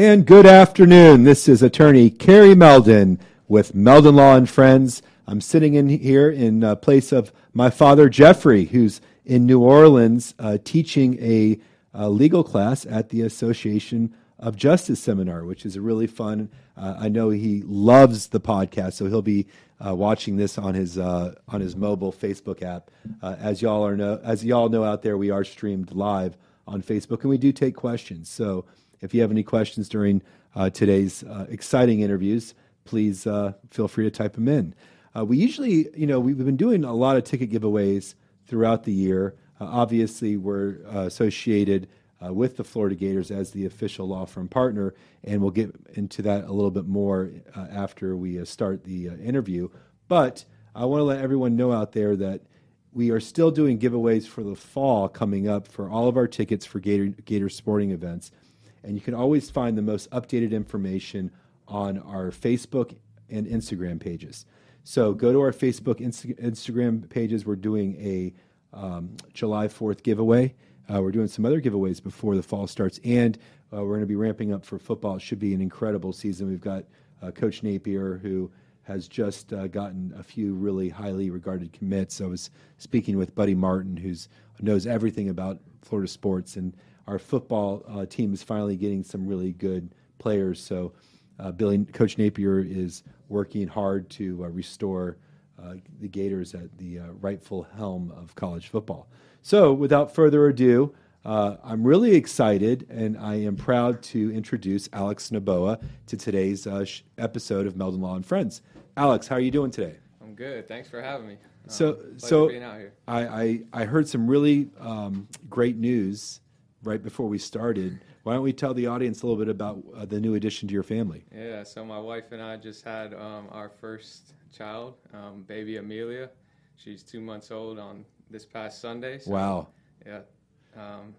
And good afternoon. This is attorney Carrie Meldon with Meldon Law and Friends. I'm sitting in here in uh, place of my father, Jeffrey, who's in New Orleans uh, teaching a, a, legal class at the Association of Justice Seminar, which is a really fun. Uh, I know he loves the podcast, so he'll be uh, watching this on his uh, on his mobile Facebook app. Uh, as y'all are know, as y'all know out there, we are streamed live on Facebook, and we do take questions. So if you have any questions during uh, today's uh, exciting interviews, please uh, feel free to type them in. Uh, we usually, you know, we've been doing a lot of ticket giveaways throughout the year. Uh, obviously, we're associated with the Florida Gators as the official law firm partner, and we'll get into that a little bit more after we start the interview. But I want to let everyone know out there that we are still doing giveaways for the fall coming up for all of our tickets for Gator, Gator sporting events. And you can always find the most updated information on our Facebook and Instagram pages. So go to our Facebook, Insta- Instagram pages. We're doing a um, July 4th giveaway. Uh, we're doing some other giveaways before the fall starts, and uh, we're going to be ramping up for football. It should be an incredible season. We've got uh, Coach Napier, who has just uh, gotten a few really highly regarded commits. I was speaking with Buddy Martin, who knows everything about Florida sports, and our football uh, team is finally getting some really good players. So, uh, Billy, Coach Napier is working hard to uh, restore uh, the Gators at the uh, rightful helm of college football. So, without further ado, uh, I'm really excited and I am proud to introduce Alex Noboa to today's sh- episode of Meldon Law and Friends. Alex, how are you doing today? I'm good. Thanks for having me. So, so I, I, I, heard some really um, great news right before we started. Why don't we tell the audience a little bit about uh, the new addition to your family? Yeah, so my wife and I just had um, our first child, um, baby Amelia. She's two months old on this past Sunday. So, wow. Yeah. Um,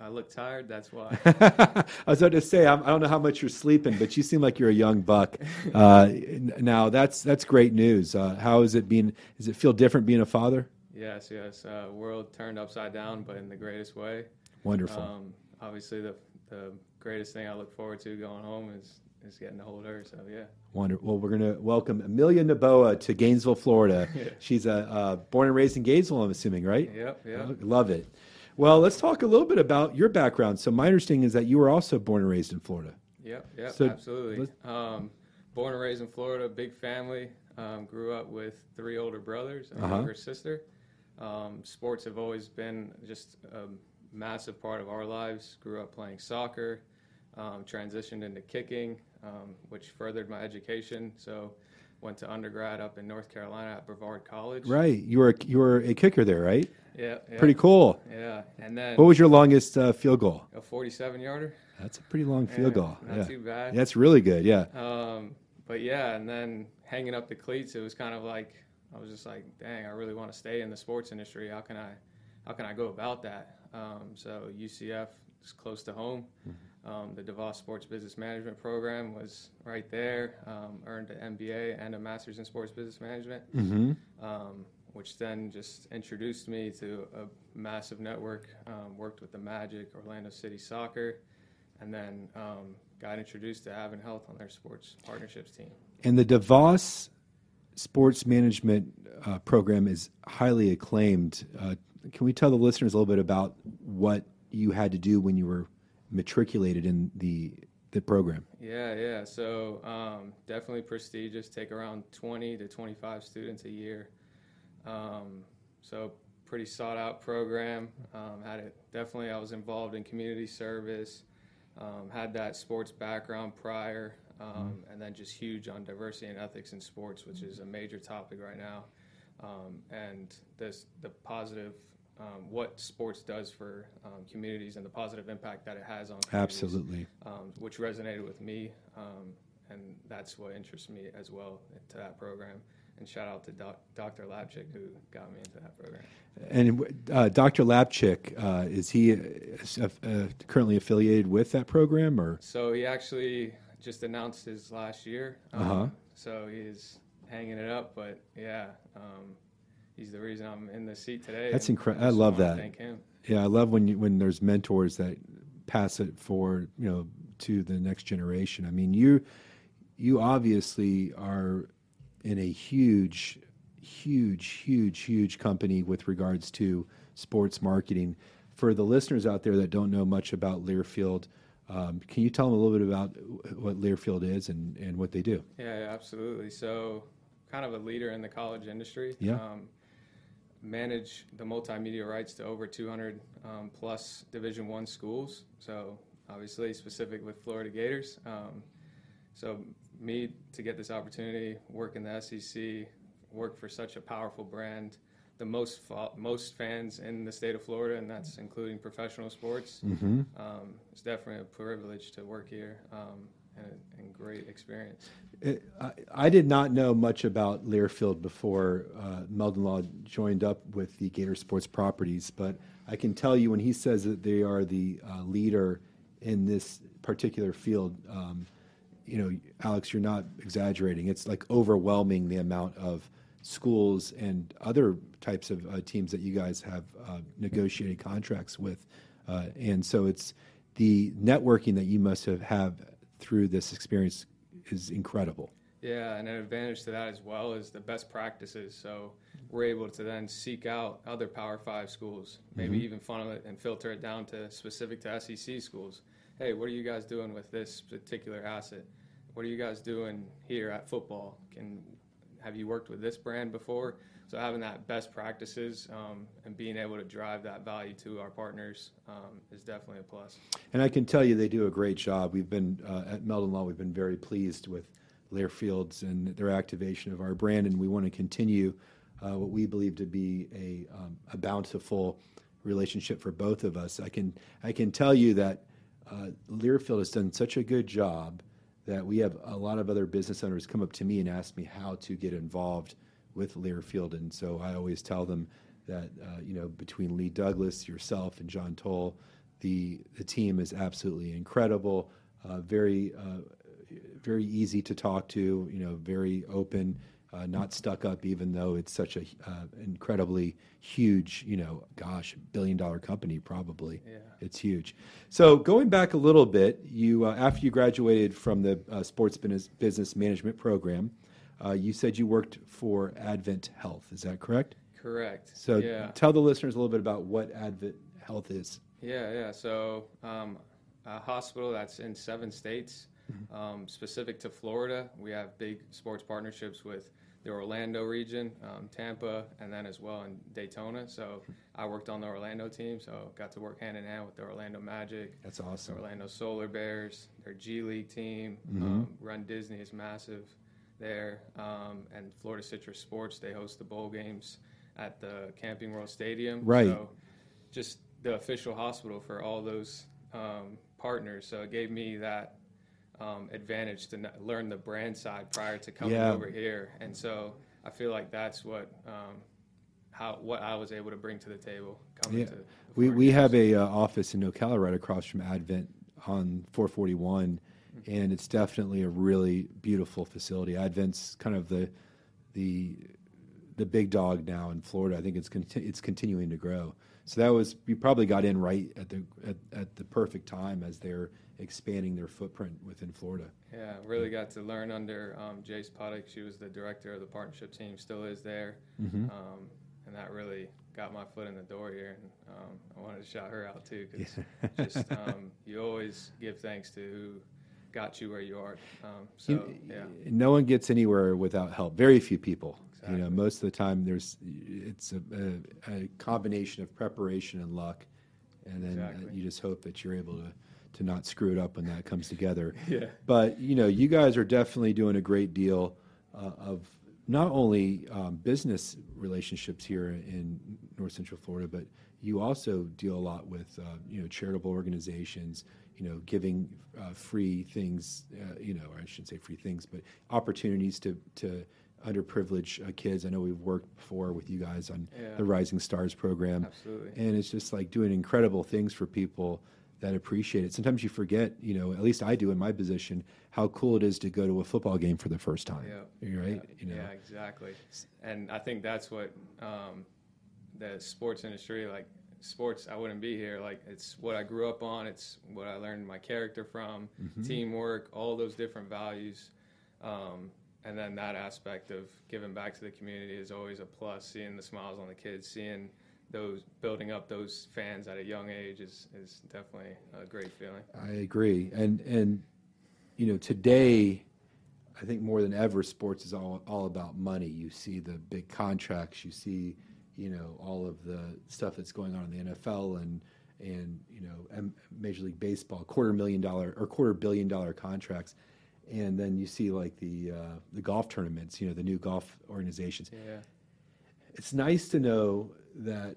I look tired. That's why. I was about to say I'm, I do not know how much you're sleeping, but you seem like you're a young buck. Uh, now that's that's great news. Uh, how is it being? Does it feel different being a father? Yes, yes. Uh, world turned upside down, but in the greatest way. Wonderful. Um, obviously, the the greatest thing I look forward to going home is is getting to hold her. So yeah. Wonderful. Well, we're going to welcome Amelia Noboa to Gainesville, Florida. yeah. She's a uh, born and raised in Gainesville. I'm assuming, right? Yep. Yeah. Oh, love it. Well, let's talk a little bit about your background. So, my understanding is that you were also born and raised in Florida. Yep. Yep. So absolutely. Um, born and raised in Florida, big family. Um, grew up with three older brothers and a uh-huh. younger sister. Um, sports have always been just a massive part of our lives. Grew up playing soccer, um, transitioned into kicking, um, which furthered my education. So went to undergrad up in North Carolina at Brevard College. Right, you were you were a kicker there, right? Yeah, yeah. pretty cool. Yeah, and then what was your longest uh, field goal? A forty-seven yarder. That's a pretty long field yeah, goal. Not yeah. too bad. That's really good. Yeah. Um, but yeah, and then hanging up the cleats, it was kind of like I was just like, dang, I really want to stay in the sports industry. How can I, how can I go about that? Um, so UCF is close to home. Mm-hmm. Um, the DeVos Sports Business Management program was right there. Um, earned an MBA and a Master's in Sports Business Management, mm-hmm. Um, which then just introduced me to a massive network. Um, worked with the Magic, Orlando City Soccer, and then um, got introduced to Advent Health on their sports partnerships team. And the DeVos sports management uh, program is highly acclaimed. Uh, can we tell the listeners a little bit about what you had to do when you were matriculated in the the program? Yeah, yeah. So um, definitely prestigious. Take around 20 to 25 students a year. Um, so pretty sought out program. Um, had it definitely. I was involved in community service. Um, had that sports background prior, um, mm-hmm. and then just huge on diversity and ethics in sports, which is a major topic right now. Um, and this the positive um, what sports does for um, communities and the positive impact that it has on absolutely, um, which resonated with me, um, and that's what interests me as well to that program. And shout out to doc, Dr. Lapchick who got me into that program. And uh, Dr. Lapchick, uh, is he uh, uh, currently affiliated with that program, or? So he actually just announced his last year. Uh-huh. Um, so he's hanging it up, but yeah. Um, he's the reason I'm in the seat today. That's incredible. I love that. Thank him. Yeah, I love when you, when there's mentors that pass it for you know to the next generation. I mean, you you obviously are in a huge, huge, huge, huge company with regards to sports marketing. For the listeners out there that don't know much about Learfield, um, can you tell them a little bit about what Learfield is and, and what they do? Yeah, yeah, absolutely. So, kind of a leader in the college industry. Yeah. Um, manage the multimedia rights to over 200 um, plus Division One schools. So, obviously, specific with Florida Gators. Um, so, me to get this opportunity, work in the SEC, work for such a powerful brand, the most fa- most fans in the state of Florida, and that's including professional sports. Mm-hmm. Um, it's definitely a privilege to work here um, and, and great experience. It, I, I did not know much about Learfield before uh, Meldon Law joined up with the Gator Sports Properties, but I can tell you when he says that they are the uh, leader in this particular field, um, you know, Alex, you're not exaggerating. It's like overwhelming the amount of schools and other types of uh, teams that you guys have uh, negotiated contracts with, uh, and so it's the networking that you must have have through this experience is incredible. Yeah, and an advantage to that as well is the best practices. So we're able to then seek out other Power Five schools, maybe Mm-hmm. even funnel it and filter it down to specific to SEC schools. Hey, what are you guys doing with this particular asset? What are you guys doing here at football? Can have you worked with this brand before? So having that best practices um, and being able to drive that value to our partners um, is definitely a plus. And I can tell you they do a great job. We've been uh, at Meldon Law. We've been very pleased with Learfields and their activation of our brand, and we want to continue uh, what we believe to be a, um, a bountiful relationship for both of us. I can I can tell you that uh, Learfield has done such a good job that we have a lot of other business owners come up to me and ask me how to get involved with Learfield, and so I always tell them that uh, you know between Lee Douglas, yourself, and John Toll, the the team is absolutely incredible. Uh, very uh, very easy to talk to. You know, very open. Uh, not stuck up, even though it's such a uh, incredibly huge, you know, gosh, billion dollar company probably. Yeah. It's huge. So going back a little bit, you uh, after you graduated from the uh, sports business, business management program, uh, you said you worked for Advent Health. Is that correct? Correct. So yeah. tell the listeners a little bit about what Advent Health is. Yeah, yeah. So, um, a hospital that's in seven states, um, specific to Florida. We have big sports partnerships with the Orlando region, um, Tampa, and then as well in Daytona. So, I worked on the Orlando team, so got to work hand in hand with the Orlando Magic, That's awesome. Orlando Solar Bears, their G League team. Mhm. Um, Run Disney is massive there, um, and Florida Citrus Sports. They host the bowl games at the Camping World Stadium. Right. So just the official hospital for all those um, partners. So it gave me that um, advantage to learn the brand side prior to coming Yeah. over here, and so I feel like that's what. Um, how, what I was able to bring to the table coming Yeah. to the We, we have a uh, office in Ocala right across from Advent on 441, and it's definitely a really beautiful facility. Advent's kind of the the the big dog now in Florida. I think it's conti- it's continuing to grow. So that was we probably got in right at the at, at the perfect time as they're expanding their footprint within Florida. Yeah, really got to learn under um, Jace Puttick. She was the director of the partnership team, still is there, Mm-hmm. um, and that really got my foot in the door here. And um, I wanted to shout her out too, because just um, you always give thanks to who got you where you are. Um, so You- yeah, no one gets anywhere without help. Very few people. You know, most of the time there's it's a, a, a combination of preparation and luck, and then uh, Exactly. you just hope that you're able to to not screw it up when that comes together. yeah, But you know, you guys are definitely doing a great deal uh, of not only um, business relationships here in North Central Florida, but you also deal a lot with uh, you know charitable organizations. You know, giving uh, free things. Uh, you know, or I shouldn't say free things, but opportunities to to underprivileged uh, kids. I know we've worked before with you guys on Yeah. the Rising Stars program absolutely. and it's just like doing incredible things for people that appreciate it. Sometimes you forget, you know, at least I do in my position, how cool it is to go to a football game for the first time. Yeah. Right. Yeah, You know, yeah, exactly. And I think that's what um, the sports industry, like sports, I wouldn't be here. Like it's what I grew up on. It's what I learned my character from, mm-hmm. teamwork, all those different values. Um, and then that aspect of giving back to the community is always a plus. Seeing the smiles on the kids, seeing those building up those fans at a young age is is definitely a great feeling. I agree, and and you know today, I think more than ever, sports is all all about money. You see the big contracts, you see you know all of the stuff that's going on in the NFL and and you know Major League Baseball, quarter million dollar or quarter billion dollar contracts and then you see like the uh, the golf tournaments, you know, the new golf organizations. Yeah. It's nice to know that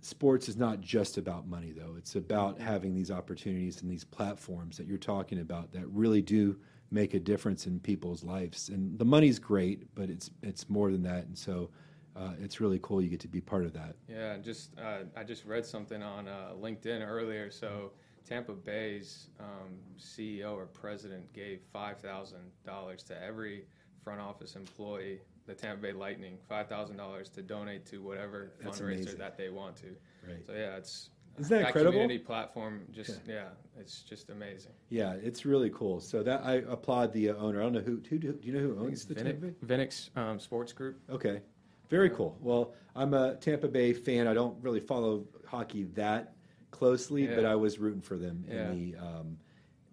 sports is not just about money, though. It's about having these opportunities and these platforms that you're talking about that really do make a difference in people's lives. And the money's great, but it's it's more than that. And so. Uh, it's really cool you get to be part of that. Yeah, just uh, I just read something on uh, LinkedIn earlier. So Tampa Bay's um, CEO or president gave five thousand dollars to every front office employee, the Tampa Bay Lightning, five thousand dollars to donate to whatever That's fundraiser amazing. that they want to. Right. So yeah, it's is that, that incredible? Community platform, just yeah. yeah. it's just amazing. Yeah, it's really cool. So that I applaud the uh, owner. I don't know who, who do, you know who owns the Tampa Bay? Vinik um, Sports Group. Okay, very cool. Well, I'm a Tampa Bay fan. I don't really follow hockey that closely, yeah. but I was rooting for them yeah. in the um,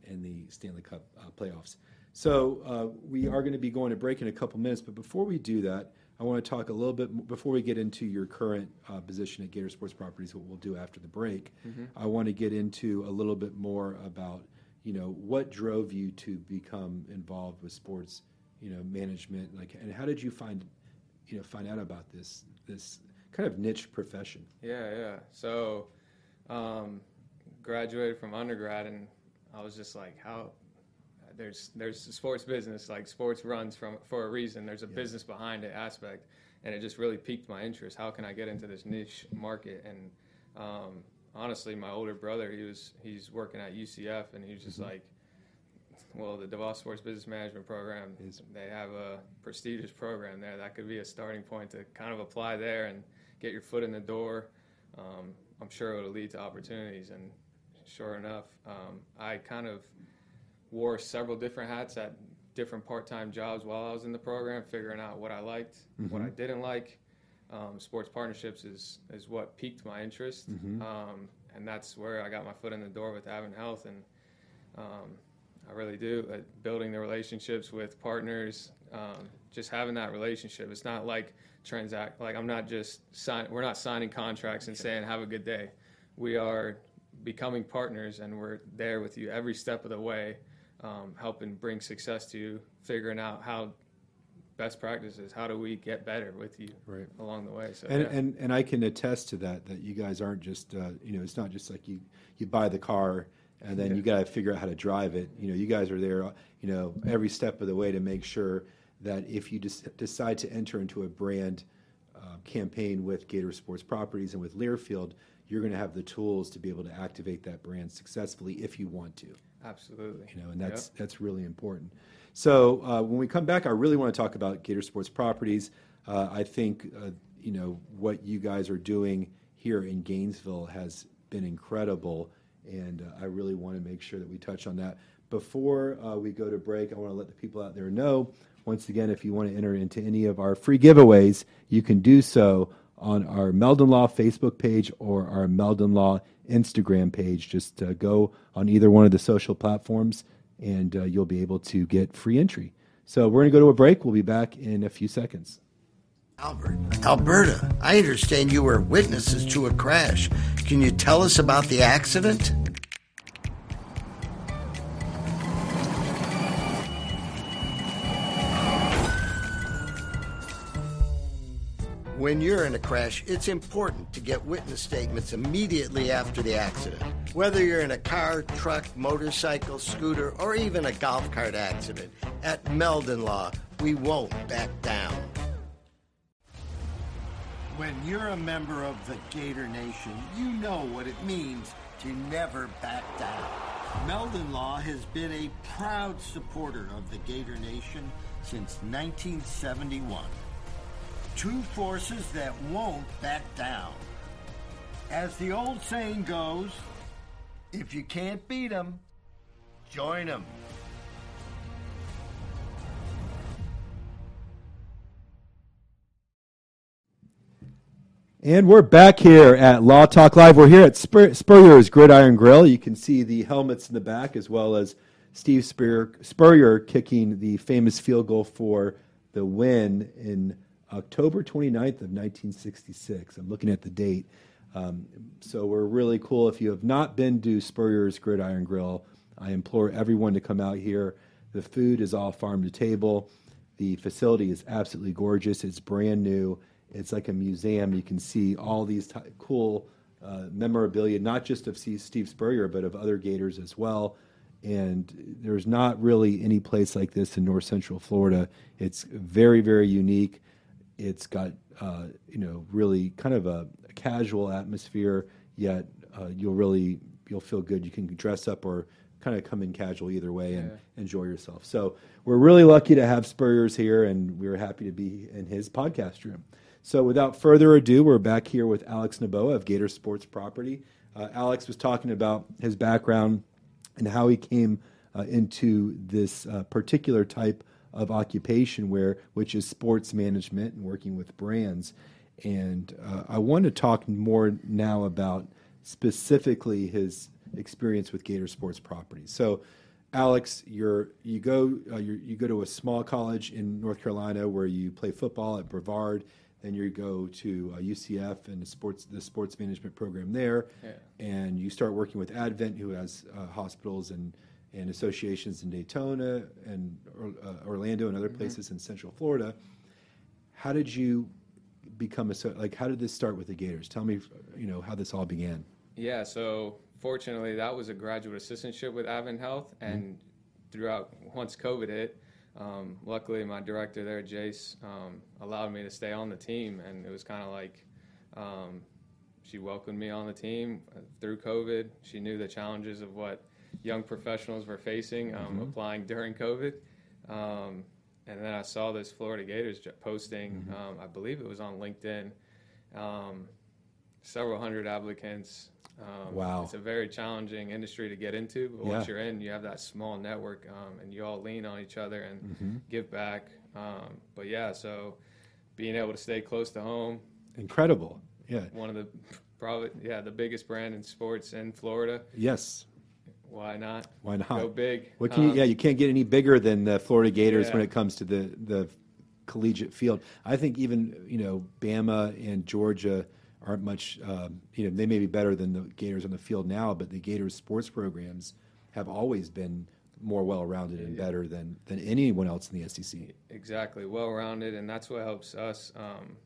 in the Stanley Cup uh, playoffs. So uh, we are going to be going to break in a couple minutes, but before we do that, I want to talk a little bit before we get into your current uh, position at Gator Sports Properties. What we'll do after the break, mm-hmm. I want to get into a little bit more about you know what drove you to become involved with sports, you know, management, like, and how did you find you know find out about this this kind of niche profession? Yeah, yeah. So um, graduated from undergrad, and I was just like, how? There's there's sports business like sports runs from for a reason. There's a yeah. business behind it aspect, and it just really piqued my interest. How can I get into this niche market? And um, honestly, my older brother, he was he's working at UCF, and he was just mm-hmm. like, well, the DeVos Sports Business Management Program, they have a prestigious program there. That could be a starting point to kind of apply there and get your foot in the door. Um, I'm sure it'll lead to opportunities. And sure enough, um, I kind of wore several different hats at different part-time jobs while I was in the program, figuring out what I liked, mm-hmm. what I didn't like. Um, sports partnerships is is what piqued my interest, mm-hmm. um, and that's where I got my foot in the door with Advent Health, and um, I really do uh, building the relationships with partners, um, just having that relationship. It's not like transact like I'm not just sign we're not signing contracts and saying have a good day. We are becoming partners and we're there with you every step of the way, um, helping bring success to you, figuring out how best practices, how do we get better with you right. along the way. So and, yeah. and and I can attest to that that you guys aren't just uh, you know it's not just like you you buy the car and then yeah. you got to figure out how to drive it. You know, you guys are there, you know, every step of the way to make sure that if you decide to enter into a brand uh, campaign with Gator Sports Properties and with Learfield, you're going to have the tools to be able to activate that brand successfully if you want to. Absolutely. You know, and that's yep. that's really important. So uh, when we come back, I really want to talk about Gator Sports Properties. Uh, I think uh, you know what you guys are doing here in Gainesville has been incredible, and uh, I really want to make sure that we touch on that. Before uh, we go to break, I want to let the people out there know once again, if you want to enter into any of our free giveaways, you can do so on our Meldon Law Facebook page or our Meldon Law Instagram page. Just uh, go on either one of the social platforms and uh, you'll be able to get free entry. So we're going to go to a break. We'll be back in a few seconds. Albert, Alberta, I understand you were witnesses to a crash. Can you tell us about the accident? When you're in a crash, it's important to get witness statements immediately after the accident. Whether you're in a car, truck, motorcycle, scooter, or even a golf cart accident, at Meldon Law, we won't back down. When you're a member of the Gator Nation, you know what it means to never back down. Meldon Law has been a proud supporter of the Gator Nation since 1971. Two forces that won't back down. As the old saying goes, if you can't beat 'em, join 'em. And we're back here at Law Talk Live. We're here at Spur- Spurrier's Gridiron Grill. You can see the helmets in the back as well as Steve Spurrier, Spurrier kicking the famous field goal for the win in October 29th of 1966. I'm looking at the date. Um, so we're really cool. If you have not been to Spurrier's Gridiron Grill, I implore everyone to come out here. The food is all farm to table. The facility is absolutely gorgeous. It's brand new. It's like a museum. You can see all these t- cool uh, memorabilia, not just of Steve Spurrier, but of other Gators as well. And there's not really any place like this in North Central Florida. It's very, very unique. It's got uh, you know really kind of a, a casual atmosphere, yet uh, you'll really you'll feel good. You can dress up or kind of come in casual either way and Yeah. enjoy yourself. So we're really lucky to have Spurriers here, and we're happy to be in his podcast room. So without further ado, we're back here with Alex Noboa of Gator Sports Property. Uh, Alex was talking about his background and how he came uh, into this uh, particular type of occupation, where which is sports management and working with brands. And uh, I want to talk more now about specifically his experience with Gator Sports Property. So, Alex, you're you go uh, you're, you go to a small college in North Carolina where you play football at Brevard. Then you go to uh, UCF and the sports the sports management program there, Yeah. and you start working with Advent, who has uh, hospitals and and associations in Daytona and uh, Orlando and other places in Central Florida. How did you become a like? How did this start with the Gators? Tell me, you know, how this all began. Yeah, so fortunately, that was a graduate assistantship with Advent Health, and throughout once COVID hit, um, luckily my director there, Jace, um, allowed me to stay on the team, and it was kind of like um, she welcomed me on the team uh, through COVID. She knew the challenges of what young professionals were facing um, applying during COVID. Um, and then I saw this Florida Gators posting, um, I believe it was on LinkedIn. Um, several hundred applicants. Um, Wow. It's a very challenging industry to get into, but once Yeah. you're in, you have that small network um, and you all lean on each other and Mm-hmm. give back. Um, but yeah, so being able to stay close to home, Incredible. Yeah. one of the probably, yeah, the biggest brand in sports in Florida. Yes. Why not? Why not? Go big. What can you, Um, yeah, you can't get any bigger than the Florida Gators when it comes to the the collegiate field. I think even you know Bama and Georgia aren't much. Um, you know, they may be better than the Gators on the field now, but the Gators sports programs have always been more well rounded and better than than anyone else in the SEC. Exactly, well rounded, and that's what helps us um,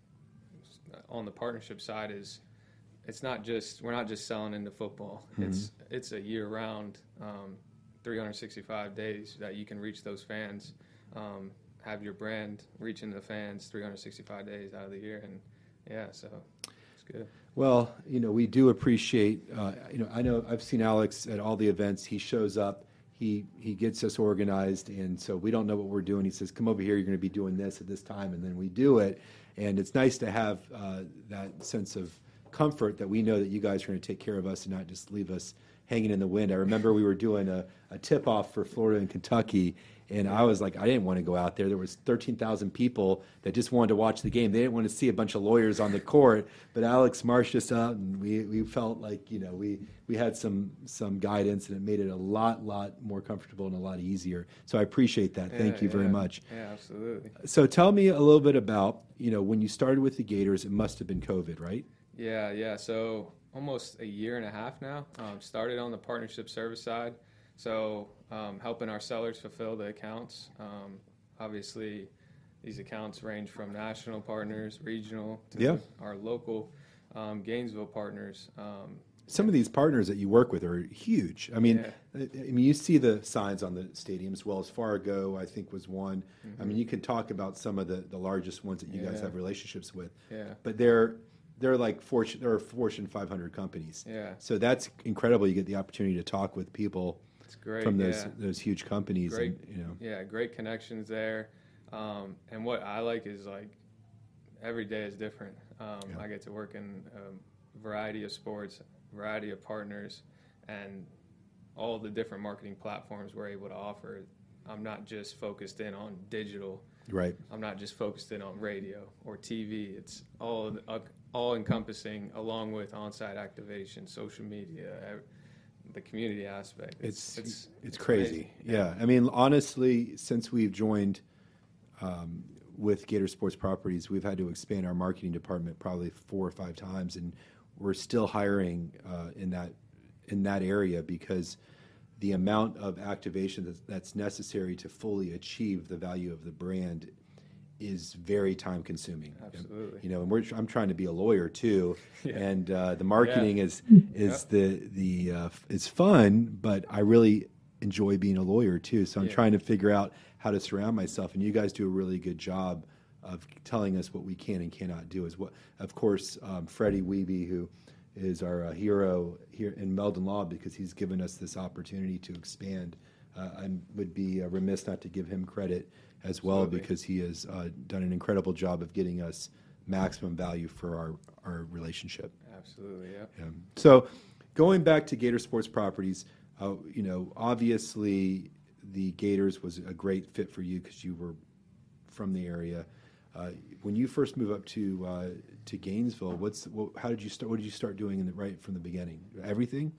on the partnership side. Is it's not just we're not just selling into football. It's it's a year round, um, 365 days that you can reach those fans. Um, have your brand reaching the fans 365 days out of the year, and yeah, so good. Well, you know, we do appreciate. Uh, you know, I know I've seen Alex at all the events. He shows up. He he gets us organized, and so we don't know what we're doing. He says, "Come over here. You're going to be doing this at this time," and then we do it. And it's nice to have uh, that sense of comfort that we know that you guys are going to take care of us and not just leave us hanging in the wind. I remember we were doing a, a tip off for Florida and Kentucky, and I was like, I didn't want to go out there. There was 13,000 people that just wanted to watch the game. They didn't want to see a bunch of lawyers on the court, but Alex marched us out, and we, we felt like you know we we had some some guidance, and it made it a lot lot more comfortable and a lot easier. So I appreciate that. Thank Yeah, you very yeah. much. Yeah, absolutely. So tell me a little bit about you know when you started with the Gators. It must have been COVID, right? Yeah, yeah. So almost a year and a half now. Um, started on the partnership service side, so um, helping our sellers fulfill the accounts. Um, obviously, these accounts range from national partners, regional, to Yeah. our local um, Gainesville partners. Um, Some of these partners that you work with are huge. I mean, Yeah. I I mean, you see the signs on the stadiums. Wells Fargo, I think, was one. I mean, you can talk about some of the, the largest ones that you guys Mm-hmm. Have relationships with. Yeah. But they're they're like Fortune, they're Fortune 500 companies. Yeah. So that's incredible. You get the opportunity to talk with people it's great. from those yeah. those huge companies. Great. And, you know, Yeah, great connections there. Um, and what I like is like every day is different. Um, Yeah. I get to work in a variety of sports, variety of partners, and all the different marketing platforms we're able to offer. I'm not just focused in on digital. Right. I'm not just focused in on radio or TV. It's all uh, all encompassing, along with on-site activation, social media, the community aspect. It's it's, it's, it's crazy. crazy. Yeah. yeah. I mean, honestly, since we've joined um, with Gator Sports Properties, we've had to expand our marketing department probably four or five times, and we're still hiring uh, in that in that area because the amount of activation that's, that's necessary to fully achieve the value of the brand is very time consuming. Absolutely. You know, and we're, I'm trying to be a lawyer too, yeah. and uh, the marketing yeah. is is the the uh, it's fun, but I really enjoy being a lawyer too. So I'm yeah. trying to figure out how to surround myself, and you guys do a really good job of telling us what we can and cannot do. Is what, of course, um, Freddie Wiebe, who is our uh, hero here in Meldon Law because he's given us this opportunity to expand. Uh, I would be uh, remiss not to give him credit as well Absolutely. because he has uh, done an incredible job of getting us maximum value for our, our relationship. Absolutely, yeah. yeah. So, going back to Gator Sports Properties, uh, you know, obviously the Gators was a great fit for you because you were from the area. When you first move up to uh, to Gainesville, what's what, how did you start? What did you start doing in the, right from the beginning? Everything.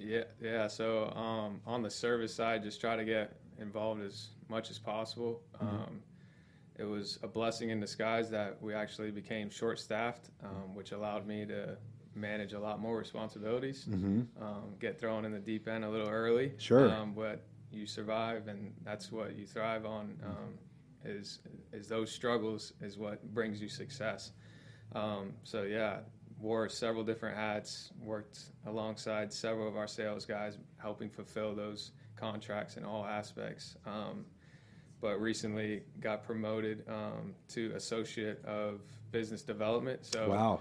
Yeah, yeah. So um, on the service side, just try to get involved as much as possible. Mm-hmm. Um, it was a blessing in disguise that we actually became short-staffed, um, which allowed me to manage a lot more responsibilities. Mm-hmm. Um, get thrown in the deep end a little early. Sure. Um, but you survive, and that's what you thrive on. Is is those struggles is what brings you success. Um, so yeah, wore several different hats, worked alongside several of our sales guys, helping fulfill those contracts in all aspects. Um, but recently got promoted um, to associate of business development. So wow.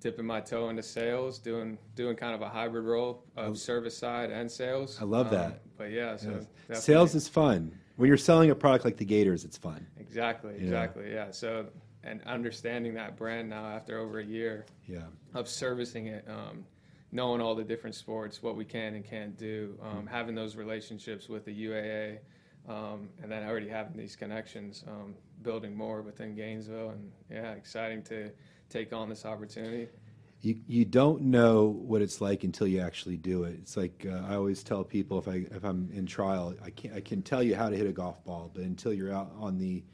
Dipping my toe into sales, doing doing kind of a hybrid role of service side and sales. I love that. Um, but yeah, so yes. sales is fun when you're selling a product like the Gators, it's fun. Exactly, exactly. Yeah. So and understanding that brand now after over a year yeah. of servicing it, um, knowing all the different sports, what we can and can't do, um, mm-hmm. having those relationships with the UAA, um, and then already having these connections, um, building more within Gainesville, and yeah, exciting to take on this opportunity you you don't know what it's like until you actually do it. It's like uh, I always tell people if I if I'm in trial, I can I can tell you how to hit a golf ball, but until you're out on the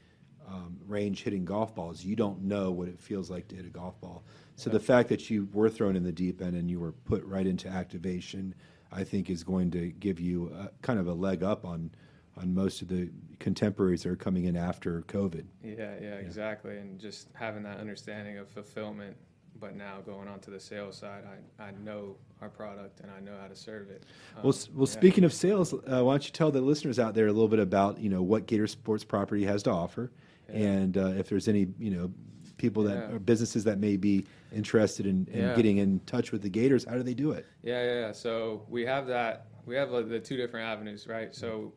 um, range hitting golf balls, you don't know what it feels like to hit a golf ball. So the fact that you were thrown in the deep end and you were put right into activation, I think is going to give you a, kind of a leg up on on most of the contemporaries that are coming in after COVID. Yeah, yeah, yeah, exactly. And just having that understanding of fulfillment but now going on to the sales side, I, I know our product and I know how to serve it. Um, well, well, yeah. speaking of sales, uh, why don't you tell the listeners out there a little bit about you know what Gator Sports Property has to offer, yeah. and uh, if there's any you know people that yeah. or businesses that may be interested in, in getting in touch with the Gators, how do they do it? Yeah, yeah. yeah. So we have that. We have uh, the two different avenues, right? So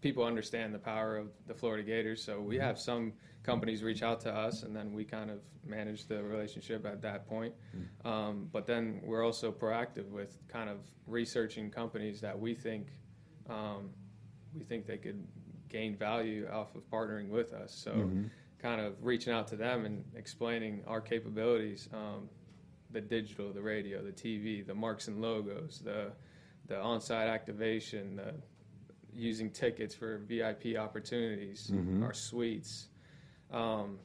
people understand the power of the Florida Gators. So we have some companies reach out to us, and then we kind of manage the relationship at that point. Mm. Um, but then we're also proactive with kind of researching companies that we think um, we think they could gain value off of partnering with us. So, mm-hmm. kind of reaching out to them and explaining our capabilities, um, the digital, the radio, the TV, the marks and logos, the the on-site activation, the using tickets for VIP opportunities, mm-hmm. our suites. Um,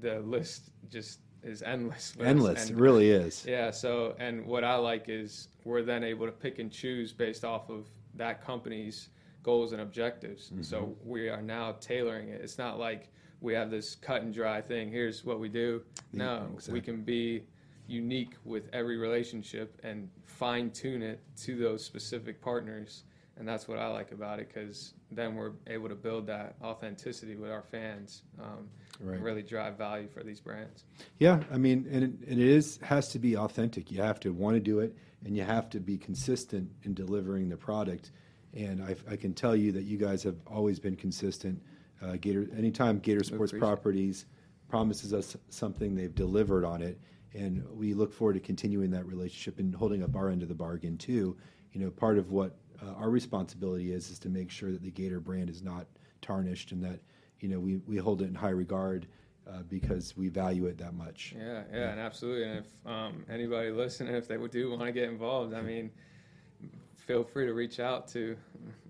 the list just is endless. Endless, it really is. Yeah. So, and what I like is we're then able to pick and choose based off of that company's goals and objectives. Mm-hmm. So we are now tailoring it. It's not like we have this cut and dry thing. Here's what we do. No, exactly. we can be unique with every relationship and fine tune it to those specific partners and that's what I like about it because then we're able to build that authenticity with our fans um, right. and really drive value for these brands. Yeah, I mean, and it, and it is has to be authentic. You have to want to do it, and you have to be consistent in delivering the product. And I, I can tell you that you guys have always been consistent. Uh, Gator, anytime Gator Sports Properties promises us something, they've delivered on it. and we look forward to continuing that relationship and holding up our end of the bargain too. You know, part of what uh, our responsibility is is to make sure that the Gator brand is not tarnished and that you know we, we hold it in high regard uh, because we value it that much. Yeah, yeah, and absolutely. And if um, anybody listening, if they do want to get involved, I mean, feel free to reach out to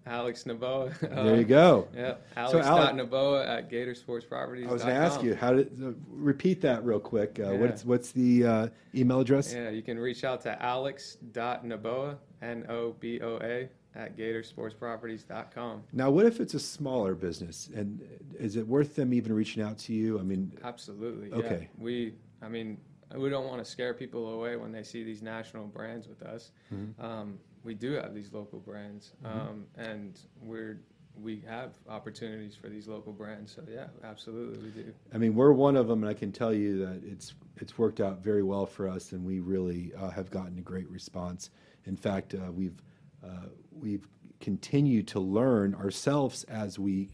Alex Noboa. there you go. Yeah, Alex so Noboa at GatorSportsProperties. I was going to ask you how to uh, repeat that real quick. Uh, yeah. What's what's the uh, email address? Yeah, you can reach out to alex.noboa, N O B O A, at GatorSportsProperties.com. Now, what if it's a smaller business, and is it worth them even reaching out to you? I mean, absolutely. Okay. Yeah. We, I mean, we don't want to scare people away when they see these national brands with us. Mm-hmm. Um, we do have these local brands, mm-hmm. um, and we're we have opportunities for these local brands. So yeah, absolutely we do. I mean, we're one of them, and I can tell you that it's it's worked out very well for us, and we really uh, have gotten a great response. In fact, uh, we've uh, we've continued to learn ourselves as we,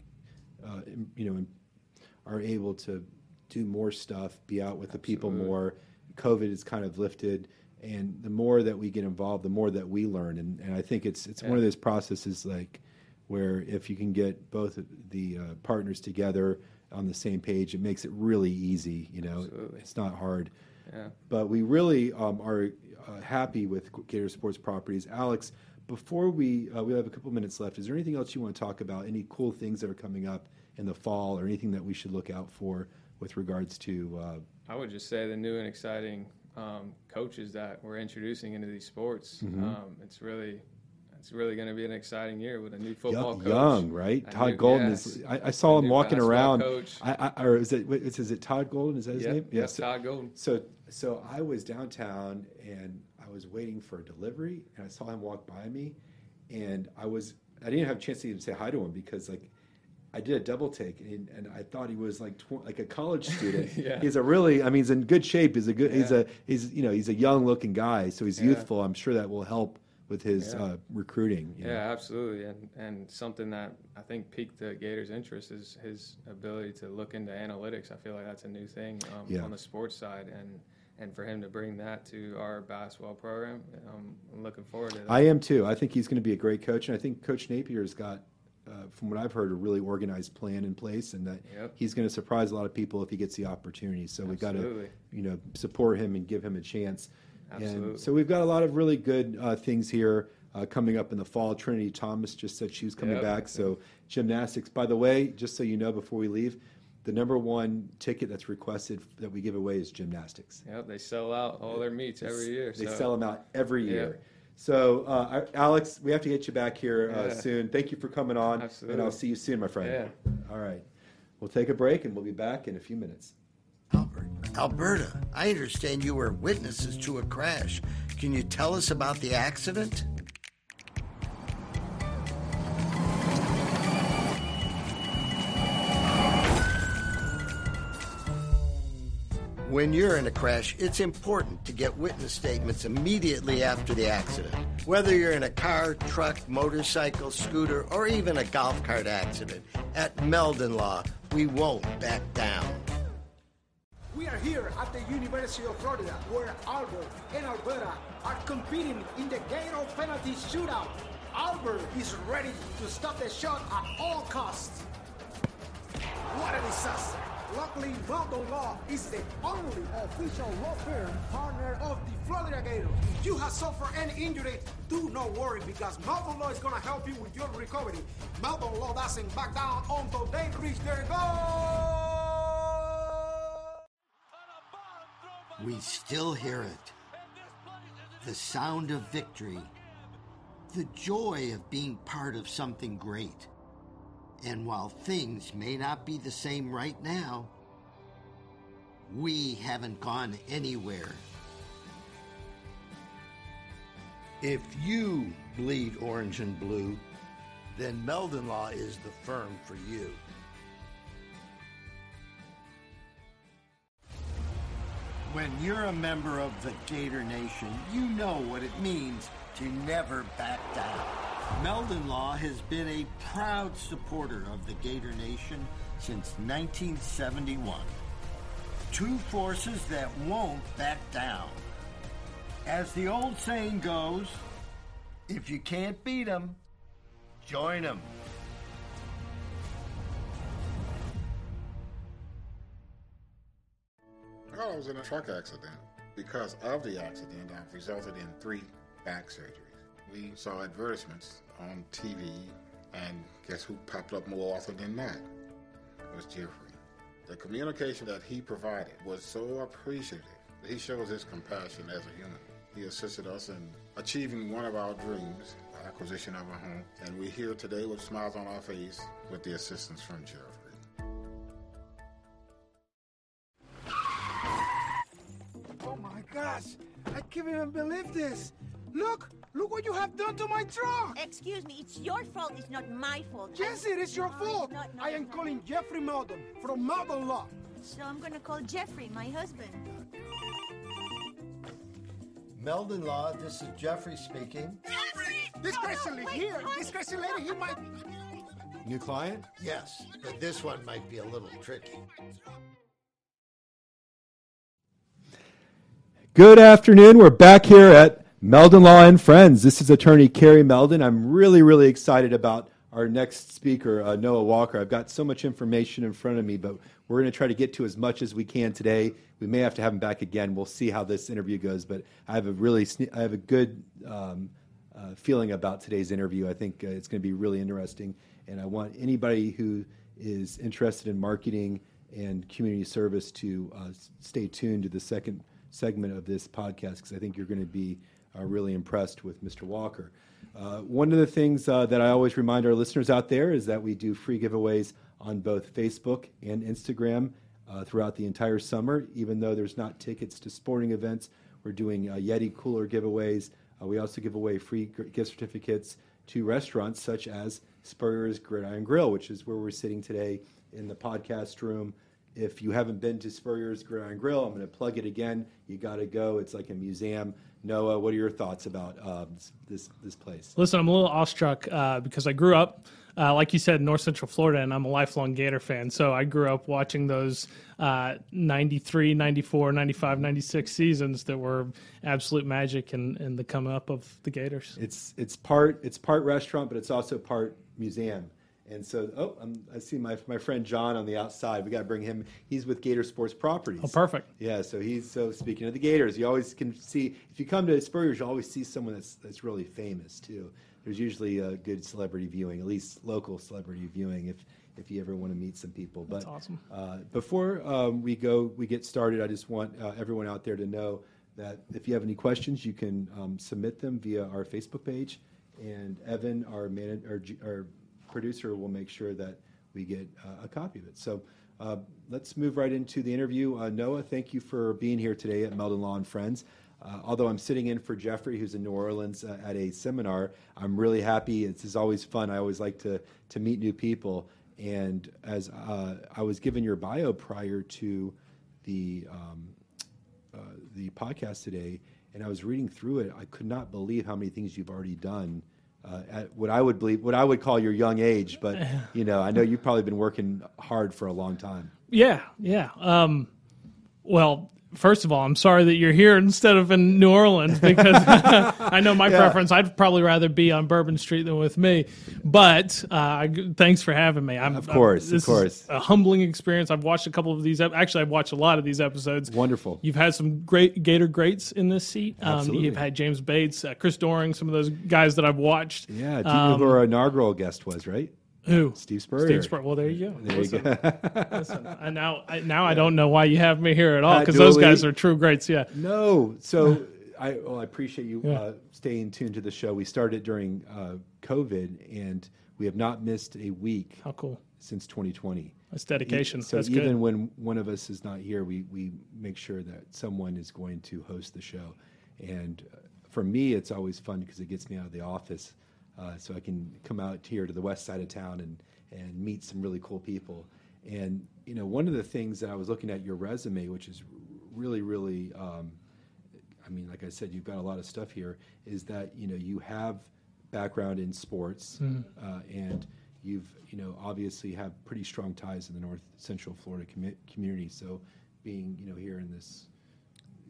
uh, you know, are able to do more stuff, be out with absolutely. the people more. COVID is kind of lifted and the more that we get involved, the more that we learn. And, and I think it's it's yeah. one of those processes like where if you can get both the uh, partners together on the same page, it makes it really easy. You know, Absolutely. it's not hard. Yeah. But we really um, are uh, happy with Gator Sports Properties. Alex, before we uh, we have a couple minutes left, is there anything else you want to talk about? Any cool things that are coming up in the fall, or anything that we should look out for with regards to? Uh, I would just say the new and exciting um, coaches that we're introducing into these sports. Mm-hmm. Um, it's really it's really going to be an exciting year with a new football young, coach. Young, right? Todd Golden yes, is. I, I saw him walking around. I, I, or is it? Is, is it Todd Golden? Is that his yep, name? Yes, yeah, Todd Golden. So, so I was downtown and I was waiting for a delivery, and I saw him walk by me, and I was. I didn't have a chance to even say hi to him because like I did a double take, and, and I thought he was like tw- like a college student. yeah. He's a really, I mean, he's in good shape. He's a good, yeah. he's a, he's you know, he's a young looking guy, so he's yeah. youthful. I'm sure that will help with his uh, recruiting. Yeah, know? absolutely, and and something that I think piqued the Gators' interest is his ability to look into analytics. I feel like that's a new thing um, on the sports side, and and for him to bring that to our basketball program, um, I'm looking forward to that. I am too. I think he's going to be a great coach, and I think Coach Napier's got uh, from what I've heard, a really organized plan in place, and that yep. he's going to surprise a lot of people if he gets the opportunity. So we've got to, you know, support him and give him a chance. Absolutely. And so we've got a lot of really good uh, things here uh, coming up in the fall. Trinity Thomas just said she was coming yep. back. So gymnastics. By the way, just so you know, before we leave, the number one ticket that's requested that we give away is gymnastics. Yep, they sell out all their meets every year. They so. sell them out every year. Yep. So, uh, Alex, we have to get you back here uh, yeah. soon. Thank you for coming on. Absolutely. And I'll see you soon, my friend. Yeah. All right. We'll take a break and we'll be back in a few minutes. Albert, Alberta, I understand you were witnesses to a crash. Can you tell us about the accident? When you're in a crash, it's important to get witness statements immediately after the accident. Whether you're in a car, truck, motorcycle, scooter, or even a golf cart accident, at Meldon Law, we won't back down. We are here at the University of Florida, where Albert and Alberta are competing in the Gator penalty shootout. Albert is ready to stop the shot at all costs. What a disaster! Luckily, Meldon Law is the only official law firm partner of the Florida Gators. If you have suffered any injury, do not worry because Meldon Law is going to help you with your recovery. Meldon Law doesn't back down until they reach their goal. We still hear it. The sound of victory. The joy of being part of something great. And while things may not be the same right now, we haven't gone anywhere. If you bleed orange and blue, then Meldon Law is the firm for you. When you're a member of the Gator Nation, you know what it means to never back down. Meldon Law has been a proud supporter of the Gator Nation since 1971. Two forces that won't back down. As the old saying goes, if you can't beat 'em, join 'em. Well, I was in a truck accident. Because of the accident, I've resulted in three back surgeries. We saw advertisements on TV, and guess who popped up more often than that? It was Jeffrey. The communication that he provided was so appreciative. He shows his compassion as a human. He assisted us in achieving one of our dreams, the acquisition of a home, and we're here today with smiles on our face with the assistance from Jeffrey. Oh my gosh, I can't even believe this. Look, look what you have done to my truck. Excuse me, it's your fault, it's not my fault. Yes, it is your No, it's fault. not, no, I it's am not. calling Jeffrey Meldon from Meldon Law. So I'm gonna call Jeffrey, my husband. Meldon Law, this is Jeffrey speaking. Jeffrey! This crazy lady here, honey. this crazy lady, he might. New client? Yes, but this one might be a little tricky. Good afternoon. We're back here at Meldon Law and Friends. This is attorney Carrie Meldon. I'm really, really excited about our next speaker, uh, Noah Walker. I've got so much information in front of me, but we're going to try to get to as much as we can today. We may have to have him back again. We'll see how this interview goes, but I have a really, I have a good um, uh, feeling about today's interview. I think uh, it's going to be really interesting, and I want anybody who is interested in marketing and community service to uh, stay tuned to the second segment of this podcast because I think you're going to be uh, really impressed with Mr. Walker. Uh, one of the things uh, that I always remind our listeners out there is that we do free giveaways on both Facebook and Instagram uh, throughout the entire summer. Even though there's not tickets to sporting events, we're doing uh, Yeti cooler giveaways. Uh, we also give away free gift certificates to restaurants such as Spurrier's Gridiron Grill, which is where we're sitting today in the podcast room. If you haven't been to Spurrier's Gridiron Grill, I'm going to plug it again. You got to go. It's like a museum. Noah, what are your thoughts about um, this this place? Listen, I'm a little awestruck uh, because I grew up, uh, like you said, in North Central Florida, and I'm a lifelong Gator fan. So I grew up watching those uh, 93, 94, 95, 96 seasons that were absolute magic and, and the come up of the Gators. It's it's part it's part restaurant, but it's also part museum. And so, oh, I'm, I see my my friend John on the outside. We got to bring him. He's with Gator Sports Properties. Oh, perfect. Yeah, so he's so speaking of the Gators, you always can see if you come to Spurriers, you always see someone that's that's really famous too. There's usually a good celebrity viewing, at least local celebrity viewing, if if you ever want to meet some people. But That's awesome. uh, before um, we go, we get started. I just want uh, everyone out there to know that if you have any questions, you can um, submit them via our Facebook page, and Evan, our man, our, our producer, will make sure that we get uh, a copy of it. So uh, let's move right into the interview. Uh, Noah, thank you for being here today at Meldon Law and Friends. Uh, although I'm sitting in for Jeffrey, who's in New Orleans uh, at a seminar, I'm really happy. It's, it's always fun. I always like to to meet new people. And as uh, I was given your bio prior to the um, the podcast today, and I was reading through it, I could not believe how many things you've already done uh, at what I would believe, what I would call your young age. But you know, I know you've probably been working hard for a long time. Yeah, yeah. Um, well, first of all, I'm sorry that you're here instead of in New Orleans because I know my preference. I'd probably rather be on Bourbon Street than with me. But uh, thanks for having me. I'm, Of course, I'm, of course. A humbling experience. I've watched a couple of these. ep- Actually, I've watched a lot of these episodes. Wonderful. You've had some great Gator greats in this seat. Um, you've had James Bates, uh, Chris Doering, some of those guys that I've watched. Yeah, do you know who our inaugural guest was? Right, Who? Steve Spurrier. Steve Spurrier. Well, there you go. There you go. listen, I now, I, now I don't know why you have me here at all because those guys are true greats. Yeah. No, so I well, I appreciate you Yeah. uh, staying tuned to the show. We started during uh, COVID, and we have not missed a week How cool. since 2020. That's dedication. So That's even good. when one of us is not here, we we make sure that someone is going to host the show. And uh, for me, it's always fun because it gets me out of the office, uh, so I can come out here to the west side of town and and meet some really cool people. And you know, one of the things that I was looking at your resume, which is really really. Um, I mean, like I said, you've got a lot of stuff here. Is that you know you have background in sports, uh, and you've you know obviously have pretty strong ties in the North Central Florida commu- community. So being you know here in this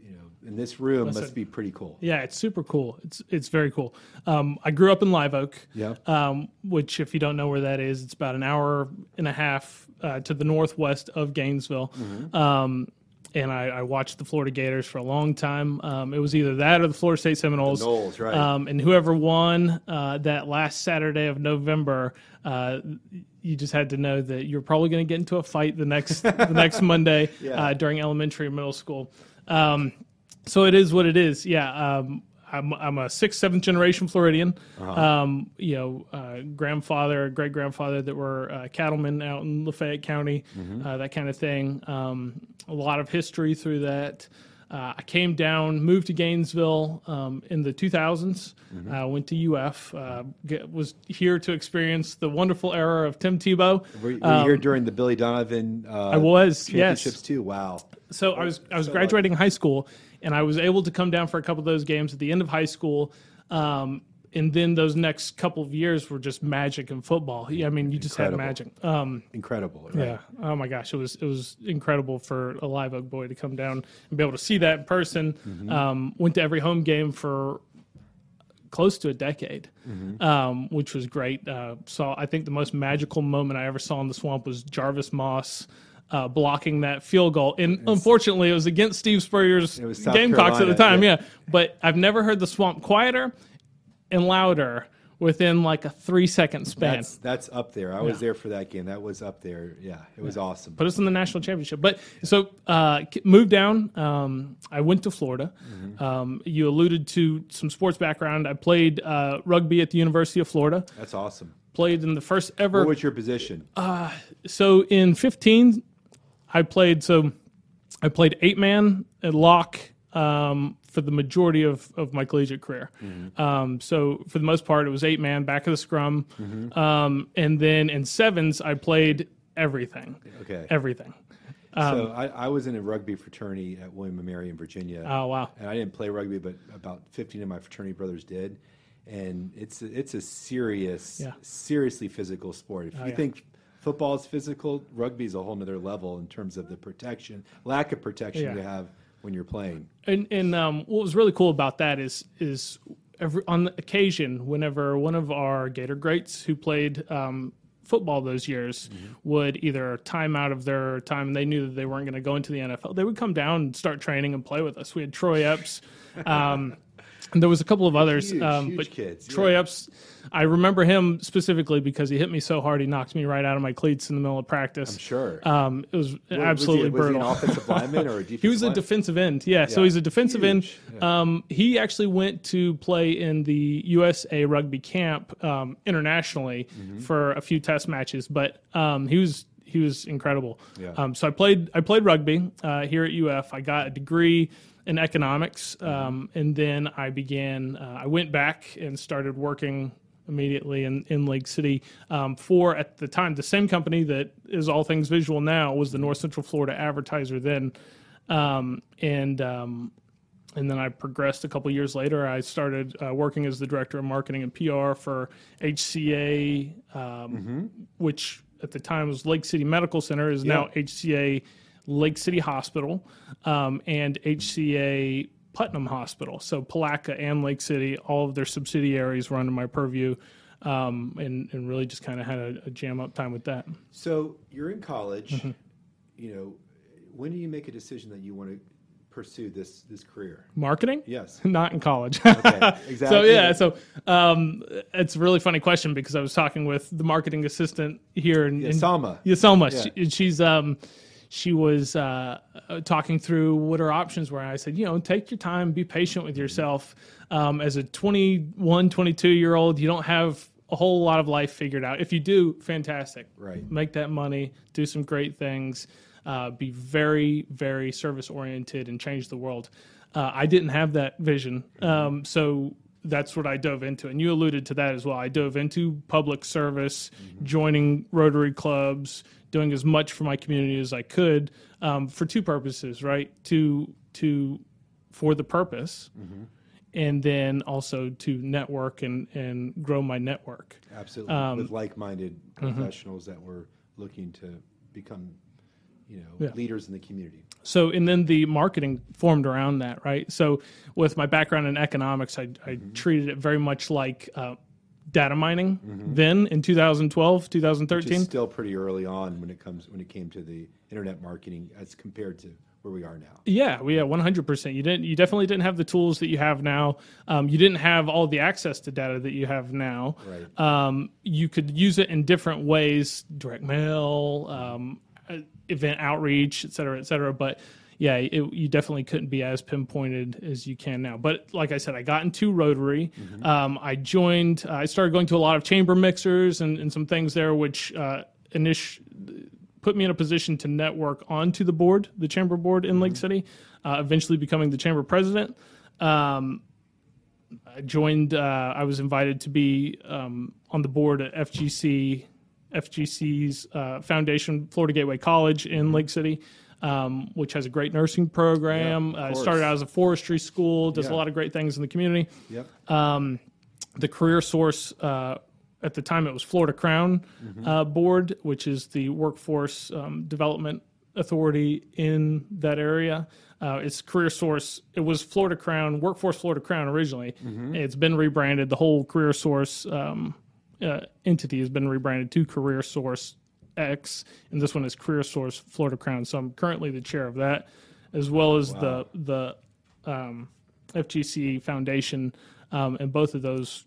you know in this room Listen. must be pretty cool. Yeah, it's super cool. It's it's very cool. Um, I grew up in Live Oak, Yeah. um, which if you don't know where that is, it's about an hour and a half uh, to the northwest of Gainesville. Mm-hmm. Um, and I, I watched the Florida Gators for a long time. Um, it was either that or the Florida State Seminoles. The Noles, right. Um, and whoever won uh, that last Saturday of November, uh, you just had to know that you're probably going to get into a fight the next the next Monday Yeah. uh, during elementary and middle school. Um, so it is what it is. Yeah. Um, I'm, I'm a sixth, seventh generation Floridian. Uh-huh. Um, you know, uh, grandfather, great grandfather that were uh, cattlemen out in Lafayette County, Mm-hmm. uh, that kind of thing. Um, a lot of history through that. Uh, I came down, moved to Gainesville um, in the 2000s. Mm-hmm. Uh, went to UF. Uh, get, was here to experience the wonderful era of Tim Tebow. Were, were you here during the Billy Donovan? Uh, Um, I was, yes. championships too. Wow. So I was I was so graduating high school, and I was able to come down for a couple of those games at the end of high school. Um, and then those next couple of years were just magic in football. Yeah, I mean, you just had magic. Um, Incredible. Right? yeah. Oh my gosh, it was it was incredible for a live oak boy to come down and be able to see that in person. Mm-hmm. Um, went to every home game for close to a decade, Mm-hmm. um, which was great. Uh, saw I think the most magical moment I ever saw in the swamp was Jarvis Moss. Uh, blocking that field goal, and unfortunately, it was against Steve Spurrier's It was South Gamecocks at the time. yeah. Yeah, but I've never heard the swamp quieter and louder within like a three second span. That's that's up there. I was there for that game. That was up there. Yeah, it was awesome. put us in the national championship. But so uh, moved down. Um, I went to Florida. Mm-hmm. Um, you alluded to some sports background. I played uh, rugby at the University of Florida. That's awesome. Played in the first ever. What was your position? so in 15, I played. So I played eight man at lock um, for the majority of, of my collegiate career. Um, so for the most part, it was eight man back of the scrum, um, and then in sevens, I played everything. Okay. Everything. so I, I was in a rugby fraternity at William and Mary in Virginia. Oh wow. and I didn't play rugby, but about 15 of my fraternity brothers did. And it's a, it's a serious, Yeah. seriously physical sport. If Oh, you yeah. think football is physical, rugby is a whole nother level in terms of the protection, lack of protection Yeah. you have when you're playing. And and um, what was really cool about that is is every on occasion whenever one of our Gator greats who played um, football those years would either time out of their time and they knew that they weren't going to go into the NFL, they would come down and start training and play with us. We had Troy Epps. Um, and there was a couple of others, Huge, um, huge but kids, Troy yeah. Epps, I remember him specifically because he hit me so hard he knocked me right out of my cleats in the middle of practice. I'm sure. Um, it was What- absolutely was he, was he brutal. an offensive lineman or a defensive He was a lineman? defensive end. Yeah, so he's a defensive Huge. end. Um, he actually went to play in the USA rugby camp um, internationally Mm-hmm. for a few test matches, but um, he was he was incredible. Yeah. Um, so I played I played rugby uh, here at UF. I got a degree in economics, Mm-hmm. um, and then I began. Uh, I went back and started working immediately in, in Lake City um, for at the time the same company that is all things visual now was the North Central Florida Advertiser then, um, and um, and then I progressed a couple years later. I started uh, working as the director of marketing and PR for HCA, um, which at the time was Lake City Medical Center, is now HCA Lake City Hospital, um, and HCA Putnam Hospital. So Palatka and Lake City, all of their subsidiaries were under my purview, um, and and really just kind of had a, a jam up time with that. So you're in college. Mm-hmm. You know, when do you make a decision that you want to pursue this this career? Marketing? Yes. not in college. Okay, exactly. So yeah, so um, it's a really funny question because I was talking with the marketing assistant here in, Yeah, in Salma. Yeah, Yeah. She, she's um, she was uh, uh, talking through what her options were. And I said, you know, take your time, be patient with yourself. Um, as a 21, 22 year old, you don't have a whole lot of life figured out. If you do, fantastic. Right. Make that money, do some great things, uh, be very, very service oriented, and change the world. Uh, I didn't have that vision, um, so that's what I dove into. And you alluded to that as well. I dove into public service, joining Rotary clubs, doing as much for my community as I could um, for two purposes, right? To to for the purpose. And then also to network and, and grow my network. Absolutely, Um, with like-minded mm-hmm. professionals that were looking to become, you know Yeah. leaders in the community. So, and then the marketing formed around that, right? So, with my background in economics, I, I Mm-hmm. treated it very much like uh, data mining then in 2012, Which 2013. is still pretty early on when it comes when it came to the internet marketing as compared to where we are now. Yeah, one hundred percent. You didn't. You definitely didn't have the tools that you have now. Um, you didn't have all the access to data that you have now. Right. Um, you could use it in different ways: direct mail, um, event outreach, et cetera, et cetera. But yeah, it, you definitely couldn't be as pinpointed as you can now. But like I said, I got into Rotary. Um, I joined. I started going to a lot of chamber mixers and, and some things there, which uh, initial put me in a position to network onto the board, the chamber board in Lake City, uh, eventually becoming the chamber president. Um, I joined, uh, I was invited to be um, on the board at FGC, FGC's uh, foundation, Florida Gateway College in Lake City. Um, which has a great nursing program. Yeah, uh, started out as a forestry school, does Yeah. a lot of great things in the community Yep. the career source uh, at the time it was florida crown uh, board which is the workforce um, development authority in that area uh, it's career source it was florida crown workforce florida crown originally it's been rebranded the whole career source um, uh, entity has been rebranded to career source x and this one is career source florida crown so i'm currently the chair of that as well as the the um, FGC Foundation, um, and both of those,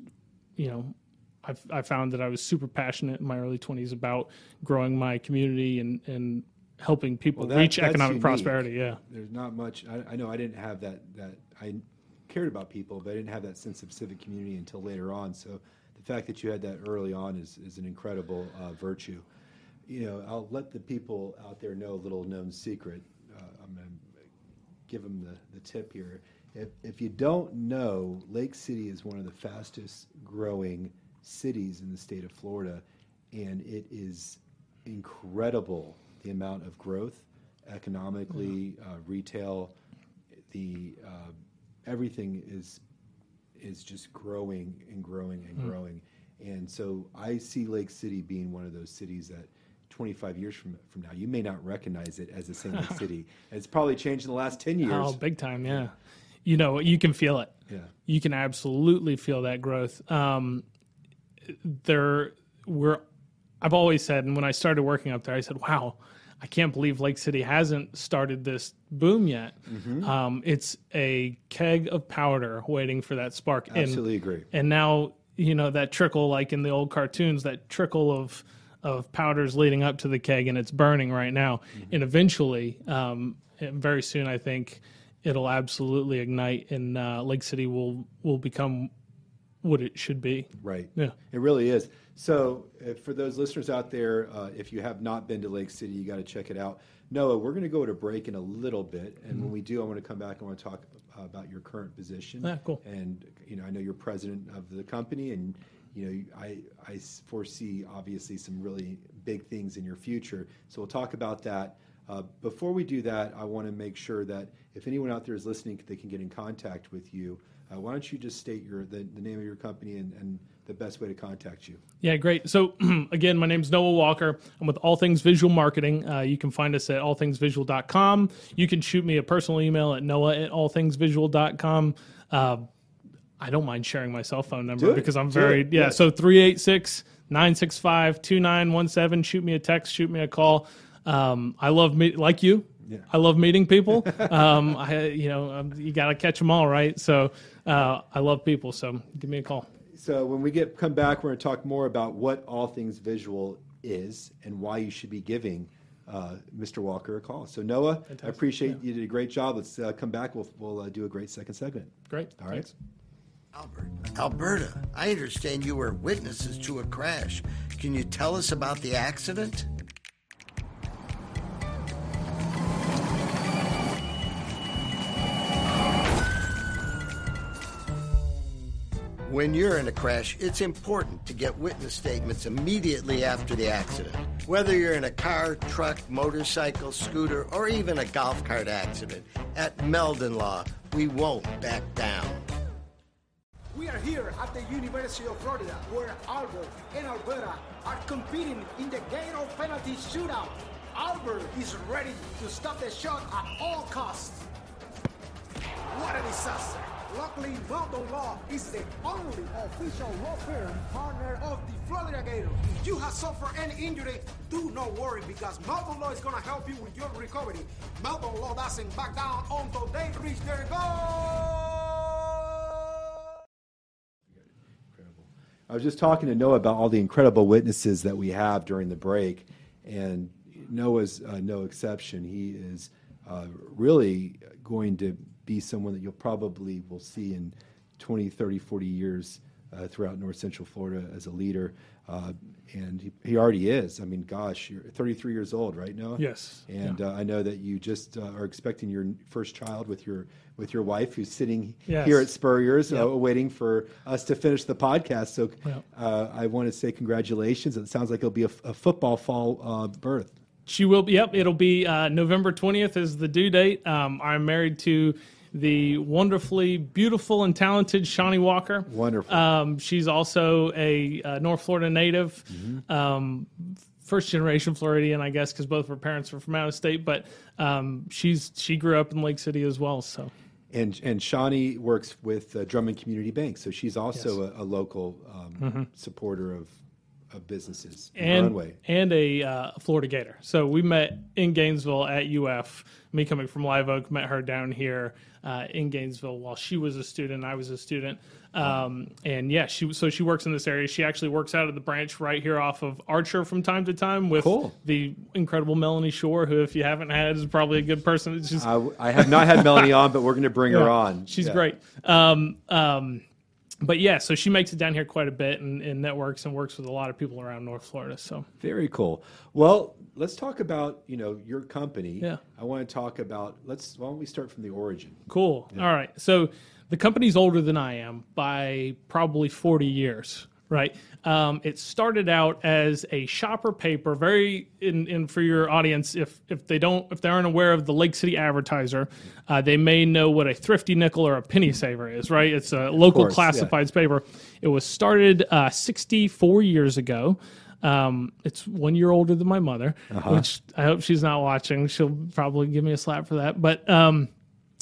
you know, I've, I found that I was super passionate in my early 20s about growing my community and, and helping people Well, that- reach economic unique. prosperity. Yeah. There's not much. I, I know I didn't have that. That I cared about people, but I didn't have that sense of civic community until later on. So the fact that you had that early on is, is an incredible uh, virtue. You know, I'll let the people out there know a little known secret. Uh, I'm going to give them the, the tip here. If, if you don't know, Lake City is one of the fastest growing cities in the state of Florida, and it is incredible the amount of growth economically, uh, retail, the uh, everything is is just growing and growing and growing. And so I see Lake City being one of those cities that 25 years from from now, you may not recognize it as the same Lake City. It's probably changed in the last 10 years. Oh, big time. Yeah. You know, you can feel it. Yeah. You can absolutely feel that growth. Um, there, we're, I've always said, and when I started working up there, I said, wow, I can't believe Lake City hasn't started this boom yet. Mm-hmm. Um, it's a keg of powder waiting for that spark. And- Absolutely agree. and now you know that trickle like in the old cartoons that trickle of of powders leading up to the keg and it's burning right now and eventually um, and very soon i think it'll absolutely ignite and uh, lake city will will become what it should be Right. Yeah. It really is. So, uh, for those listeners out there, uh, if you have not been to Lake City, you got to check it out. Noah, we're going to go to break in a little bit, and when we do, I want to come back. I want to talk uh, about your current position. Yeah, cool. And you know, I know you're president of the company, and you know, I I foresee obviously some really big things in your future. So we'll talk about that. Uh, before we do that, I want to make sure that if anyone out there is listening, they can get in contact with you. Uh, why don't you just state your the, the name of your company and, and the best way to contact you? Yeah, great. So, again, my name's Noah Walker. I'm with All Things Visual Marketing. Uh, you can find us at allthingsvisual.com. You can shoot me a personal email at noah at allthingsvisual.com. Uh, I don't mind sharing my cell phone number it. because I'm very, it. yeah. Yes. So, 386 965 2917. Shoot me a text, shoot me a call. Um, I love me like you. Yeah. I love meeting people. um, I, you know, um, you got to catch them all, right? So, uh, I love people. So, give me a call. So when we get come back, we're going to talk more about what all things visual is and why you should be giving uh, Mr. Walker a call. So Noah, I appreciate you did a great job. Let's uh, come back. We'll we'll uh, do a great second segment. Great. All right. Thanks. Albert, Alberta, I understand you were witnesses to a crash. Can you tell us about the accident? When you're in a crash, it's important to get witness statements immediately after the accident. Whether you're in a car, truck, motorcycle, scooter, or even a golf cart accident, at Meldon Law, we won't back down. We are here at the University of Florida, where Albert and Alberta are competing in the Gator penalty shootout. Albert is ready to stop the shot at all costs. What a disaster! Luckily, Meldon Law is the only official law firm partner of the Florida Gators. If you have suffered any injury, do not worry because Meldon Law is going to help you with your recovery. Meldon Law doesn't back down until they reach their goal. I was just talking to Noah about all the incredible witnesses that we have during the break, and Noah's uh, no exception. He is uh, really going to be someone that you'll probably will see in 20, 30, 40 years uh, throughout North Central Florida as a leader. Uh, and he, he already is. I mean, gosh, you're 33 years old, right, now. Yes. And Yeah. uh, I know that you just uh, are expecting your first child with your with your wife, who's sitting Yes. here at Spurrier's, Yep. uh, waiting for us to finish the podcast. So Yep. uh, I want to say congratulations. It sounds like it'll be a, a football fall uh, birth. She will be. Yep, it'll be uh, November twentieth is the due date. Um, I'm married to the wonderfully beautiful and talented Shawnee Walker. Wonderful. Um, she's also a uh, North Florida native, Mm-hmm. um, first generation Floridian, I guess, because both of her parents were from out of state. But um, she's she grew up in Lake City as well. So And and Shawnee works with uh, Drummond Community Bank, so she's also a, a local um, supporter of of businesses in her own and way. and a uh, Florida Gator. So we met in Gainesville at UF. Me coming from Live Oak, met her down here uh, in Gainesville while she was a student. I was a student, um, and yeah, she so she works in this area. She actually works out of the branch right here off of Archer from time to time with Cool. the incredible Melanie Shore, who if you haven't had is probably a good person. Just I, I have not had Melanie on, but we're going to bring her on. She's Yeah. great. Um, um, but yeah, so she makes it down here quite a bit and, and networks and works with a lot of people around North Florida. So Very cool. Well, let's talk about you know your company. Yeah. I want to talk about. Let's. Why don't we start from the origin? Cool. All right. So the company's older than I am by probably 40 years, right? Um, it started out as a shopper paper, very in, in for your audience. If if they don't if they aren't aware of the Lake City Advertiser, uh, they may know what a thrifty nickel or a penny saver is, right? It's a local course, yeah. classifieds paper. It was started uh, 64 years ago. Um, it's one year older than my mother, which I hope she's not watching. She'll probably give me a slap for that. But um,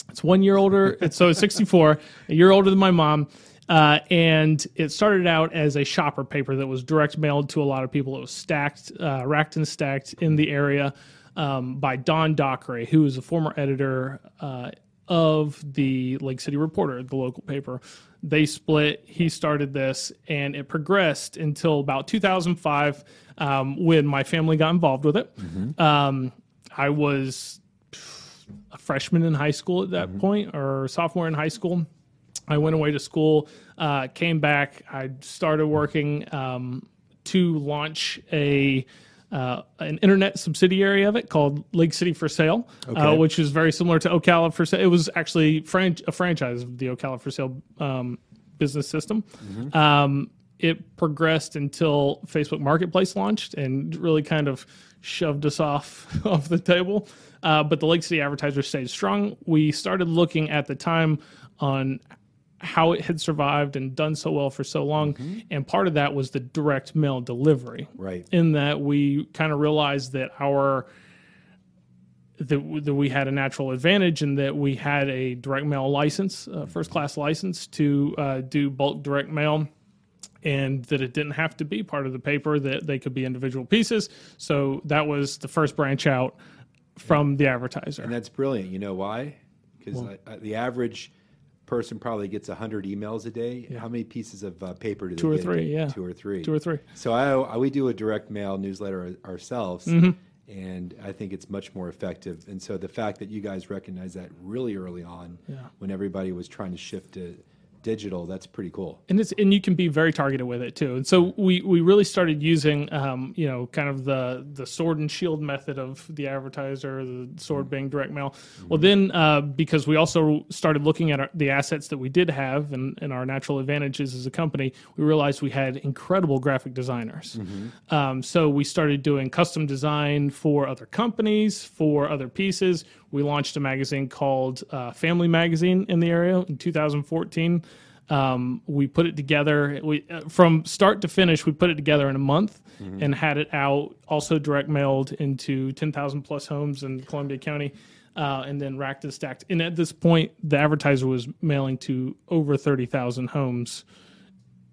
it's one year older. It's so it's 64, a year older than my mom. Uh, and it started out as a shopper paper that was direct mailed to a lot of people. It was stacked, uh, racked and stacked in the area um, by Don Dockery, who was a former editor uh, of the Lake City Reporter, the local paper. They split. He started this, and it progressed until about 2005 um, when my family got involved with it. Um, I was a freshman in high school at that point or sophomore in high school. I went away to school, uh, came back. I started working um, to launch a uh, an internet subsidiary of it called Lake City for Sale, uh, which is very similar to Ocala for Sale. It was actually fran- a franchise of the Ocala for Sale um, business system. Um, it progressed until Facebook Marketplace launched and really kind of shoved us off off the table. Uh, but the Lake City Advertiser stayed strong. We started looking at the time on how it had survived and done so well for so long, and part of that was the direct mail delivery. Right. In that we kind of realized that our that, that we had a natural advantage and that we had a direct mail license, uh, first class license to uh, do bulk direct mail, and that it didn't have to be part of the paper, that they could be individual pieces. So that was the first branch out from the advertiser. And that's brilliant. You know why? Because the average person probably gets 100 emails a day. How many pieces of uh, paper do they Two or three, yeah. Two or three. Two or three. So I, I we do a direct mail newsletter ourselves, Mm-hmm. and I think it's much more effective. And so the fact that you guys recognize that really early on, when everybody was trying to shift to digital, that's pretty cool. and it's and you can be very targeted with it too. And so we we really started using um, you know kind of the the sword and shield method of the advertiser, the sword being direct mail. Well, then uh, because we also started looking at our, the assets that we did have and, and our natural advantages as a company, we realized we had incredible graphic designers. Um, so we started doing custom design for other companies, for other pieces. We launched a magazine called uh, Family Magazine in the area in 2014. Um, we put it together. We uh, from start to finish. We put it together in a month Mm-hmm. and had it out. Also direct mailed into ten thousand plus homes in Columbia County, uh, and then racked and stacked. And at this point, the advertiser was mailing to over thirty thousand homes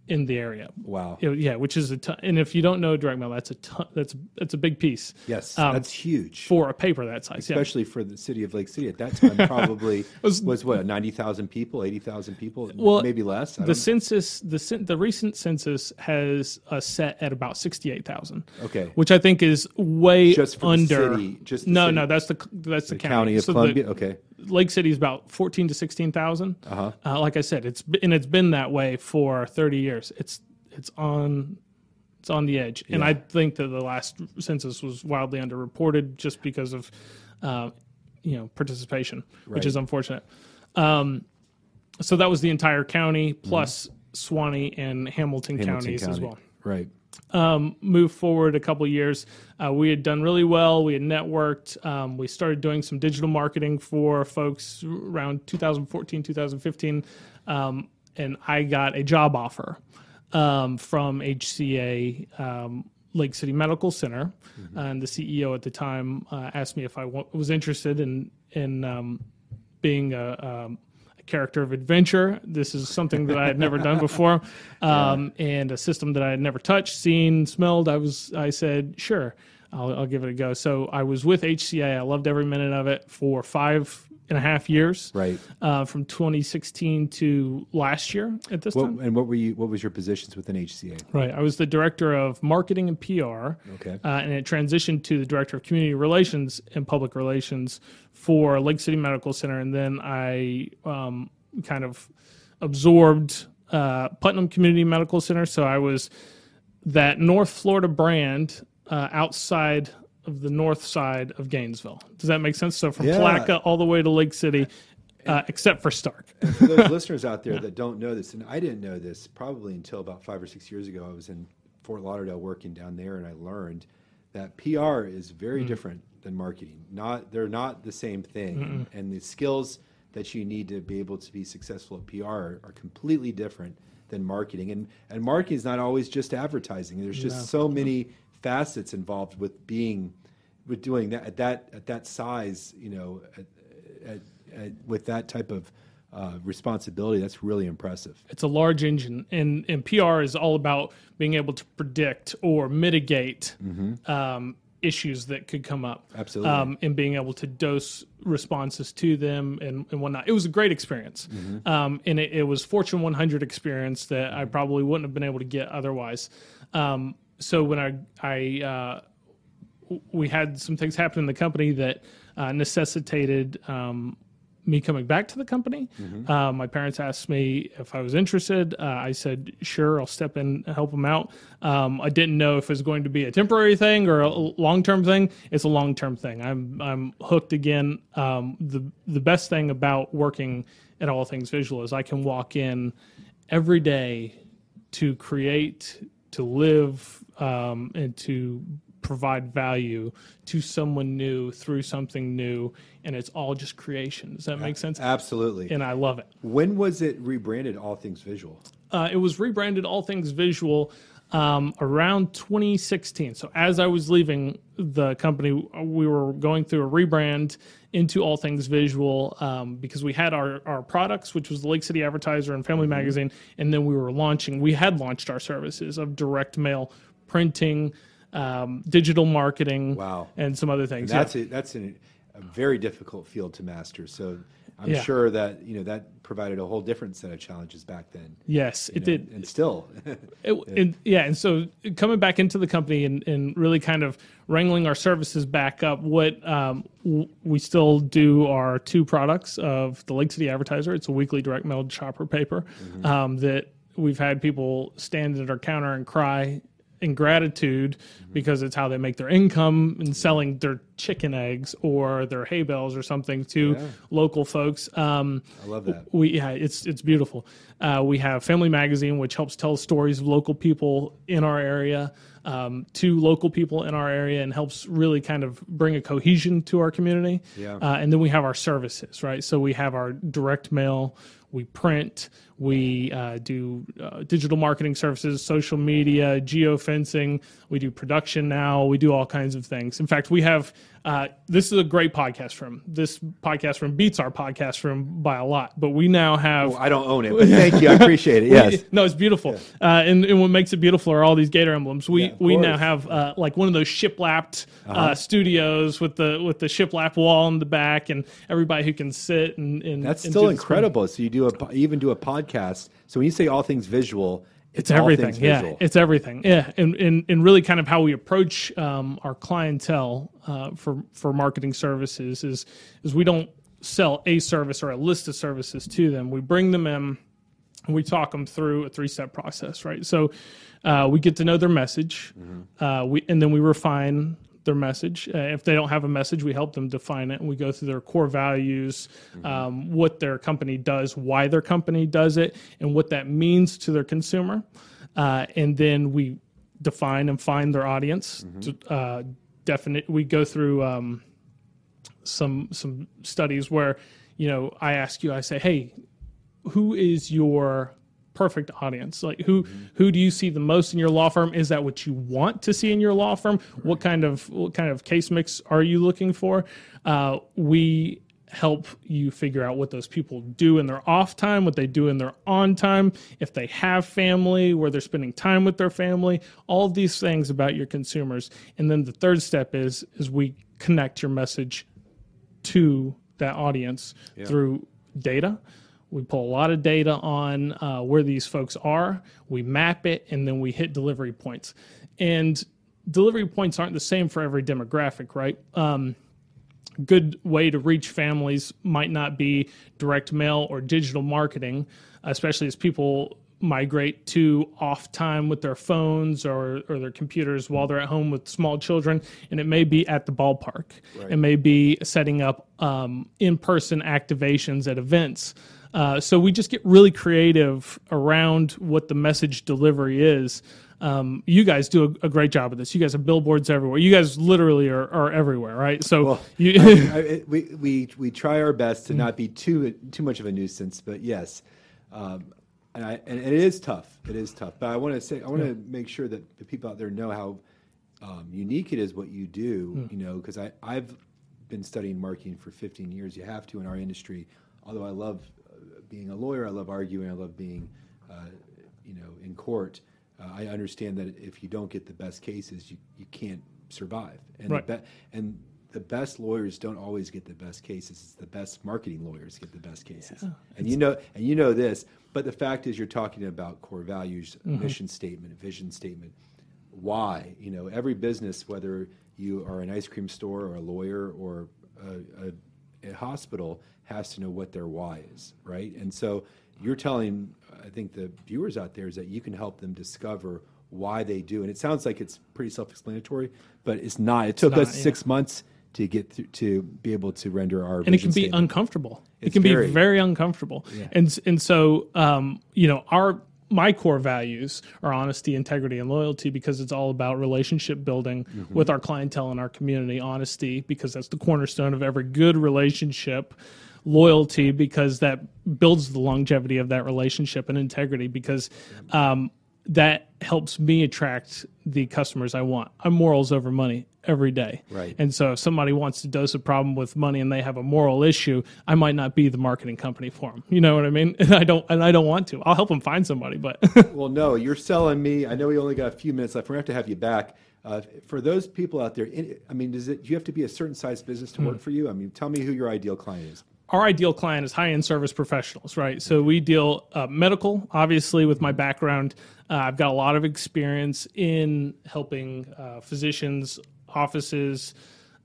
in the area. Wow. It- yeah, which is a ton. And if you don't know direct mail, that's a ton, that's that's a big piece. Yes, Um, that's huge. for a paper that size. yeah. especially for the city of Lake City at that time, probably was- was, what ninety thousand people, eighty thousand people, Well, maybe less. The know. census, the the recent census has a set at about sixty eight thousand. Okay. which I think is way Just for the under. city, just the no, city. no, that's the that's the, the county of So the- Columbia. okay, Lake City is about fourteen to sixteen thousand. Uh-huh. Like I said, it's and it's been that way for thirty years. It's it's on it's on the edge, and I think that the last census was wildly underreported just because of uh, you know participation, which is unfortunate. Um, so that was the entire county plus Suwannee and Hamilton, Mm-hmm. Hamilton counties as well Right. Move forward a couple years, uh, we had done really well. We had networked. Um, we started doing some digital marketing for folks around 2014, 2015. Um, and I got a job offer um, from HCA um, Lake City Medical Center. And the CEO at the time uh, asked me if I wa- was interested in, in um, being a, um, a character of adventure. This is something that I had never done before, um, and a system that I had never touched, seen, smelled. I was, I said, sure, I'll, I'll give it a go. So I was with HCA. I loved every minute of it for five and a half years, Right. uh, from 2016 to last year at this What, time. and what were you? What was your positions within HCA? Right. I was the director of marketing and PR. Okay. Uh, and it transitioned to the director of community relations and public relations for Lake City Medical Center. And then I um, kind of absorbed uh, Putnam Community Medical Center. So I was that North Florida brand uh, outside of the north side of Gainesville. Does that make sense? So from Yeah. All the way to Lake City, uh, except for Starke. For those listeners out there that don't know this, and I didn't know this probably until about five or six years ago. I was in Fort Lauderdale working down there, and I learned that PR is very different than marketing. Not they're not the same thing, and the skills that you need to be able to be successful at PR are, are completely different than marketing. And and marketing is not always just advertising. There's just so many facets involved with being with doing that at that at that size. You know, at, at, at, with that type of uh, responsibility, that's really impressive. it's a large engine and, and pr is all about being able to predict or mitigate um, issues that could come up Mm-hmm. Absolutely. um, and being able to dose responses to them and, and whatnot it was a great experience Mm-hmm. um, and it, it was fortune 100 experience that i probably wouldn't have been able to get otherwise um, so when i i uh, we had some things happen in the company that uh, necessitated um, me coming back to the company. Uh, my parents asked me if I was interested. Uh, I said, sure, I'll step in and help them out. Um, I didn't know if it was going to be a temporary thing or a long term thing. It's a long term thing. I'm, I'm hooked again. Um, the, the best thing about working at All Things Visual is I can walk in every day to create, to live, um, and to provide value to someone new through something new, and it's all just creation. Does that make sense? Absolutely. And I love it. when was it rebranded All Things Visual? Uh, it was rebranded All Things Visual um, around 2016. So as I was leaving the company, we were going through a rebrand into All Things Visual um, because we had our, our products, which was the Lake City Advertiser and Family Magazine, and then we were launching. We had launched our services of direct mail, printing, um, digital marketing, Wow. and some other things. That's yeah. a, that's an, a very difficult field to master. So I'm Yeah. sure that you know that provided a whole different set of challenges back then. yes, it know, did. and still. It, and, yeah, and so coming back into the company and, and really kind of wrangling our services back up, what um, w- we still do are two products of the Lake City Advertiser. It's a weekly direct mail shopper paper um, that we've had people stand at our counter and cry in gratitude because it's how they make their income in selling their chicken eggs or their hay bales or something to local folks. Um, I love that. we yeah, it's it's beautiful. Uh, we have Family Magazine, which helps tell stories of local people in our area um, to local people in our area, and helps really kind of bring a cohesion to our community. Yeah. Uh, and then we have our services, right? So we have our direct mail, we print, We uh, do uh, digital marketing services, social media, geofencing. We do production now. We do all kinds of things. In fact, we have uh, this is a great podcast room. This podcast room beats our podcast room by a lot. But we now have. I don't own it, but thank you. I appreciate it. Yes. no, it's beautiful. Uh, and, and what makes it beautiful are all these Gator emblems. We Yeah, we now have uh, like one of those shiplapped Uh-huh. uh, studios with the with the shiplap wall in the back, and everybody who can sit and, and That's and still incredible. So you do a even do a podcast. So when you say all things visual, It's all everything. Yeah, visual. it's everything. Yeah, and, and and really kind of how we approach um, our clientele uh, for for marketing services is is we don't sell a service or a list of services to them. We bring them in and we talk them through a three step process, right? So uh, we get to know their message, uh, we and then we refine their message. Uh, if they don't have a message, we help them define it, and we go through their core values, um, what their company does, why their company does it, and what that means to their consumer, uh, and then we define and find their audience. To, uh, definite. We go through. Um, some some studies where you know I ask you I say hey who is your perfect audience. Like who who do you see the most in your law firm? Is that what you want to see in your law firm? What kind of what kind of case mix are you looking for? Uh, we help you figure out what those people do in their off time what they do in their on time if they have family where they're spending time with their family all of these things about your consumers. And then the third step is is we connect your message to that audience through data. We pull a lot of data on uh, where these folks are. We map it, and then we hit delivery points. And delivery points aren't the same for every demographic, right? Um, good way to reach families might not be direct mail or digital marketing, especially as people migrate to off time with their phones or, or their computers while they're at home with small children. And it may be at the ballpark, it may be setting up um, in person activations at events. Uh, so we just get really creative around what the message delivery is. Um, you guys do a, a great job of this. You guys have billboards everywhere. You guys literally are, are everywhere, right? So Well, you, I, it- we, we we try our best to not be too too much of a nuisance, but yes, um, and, I, and it is tough. It is tough. But I want to say I want to make sure that the people out there know how um, unique it is what you do. Mm. You know, because I I've been studying marketing for 15 years. You have to in our industry. Although I love being a lawyer, I love arguing, I love being, uh, you know, in court. Uh, I understand that if you don't get the best cases, you, you can't survive. And Right. the be- and the best lawyers don't always get the best cases. It's the best marketing lawyers get the best cases. and you know and you know this, but the fact is you're talking about core values, Mm-hmm. mission statement, vision statement. Why? You know, every business, whether you are an ice cream store or a lawyer or a, a hospital, has to know what their why is, right? And so you're telling, I think the viewers out there is that you can help them discover why they do. And it sounds like it's pretty self-explanatory, but it's not. It took not, us yeah. six months to get through, to be able to render our and it can be statement. uncomfortable. it can very- be very uncomfortable. And and so um, you know our my core values are honesty, integrity, and loyalty because it's all about relationship building Mm-hmm. with our clientele and our community. Honesty because that's the cornerstone of every good relationship. Loyalty because that builds the longevity of that relationship, and integrity because um, that helps me attract the customers I want. I'm morals over money every day. Right. And so if somebody wants to dose a problem with money and they have a moral issue, I might not be the marketing company for them. You know what I mean? And I don't and I don't want to. I'll help them find somebody, but Well, no, you're selling me. I know we only got a few minutes left. We're going to have to have you back. Uh, for those people out there, in, I mean, does it? Do you have to be a certain size business to Hmm. work for you? I mean, tell me who your ideal client is. Our ideal client is high-end service professionals, right? So we deal uh, medical, obviously, with my background. Uh, I've got a lot of experience in helping uh, physicians, offices,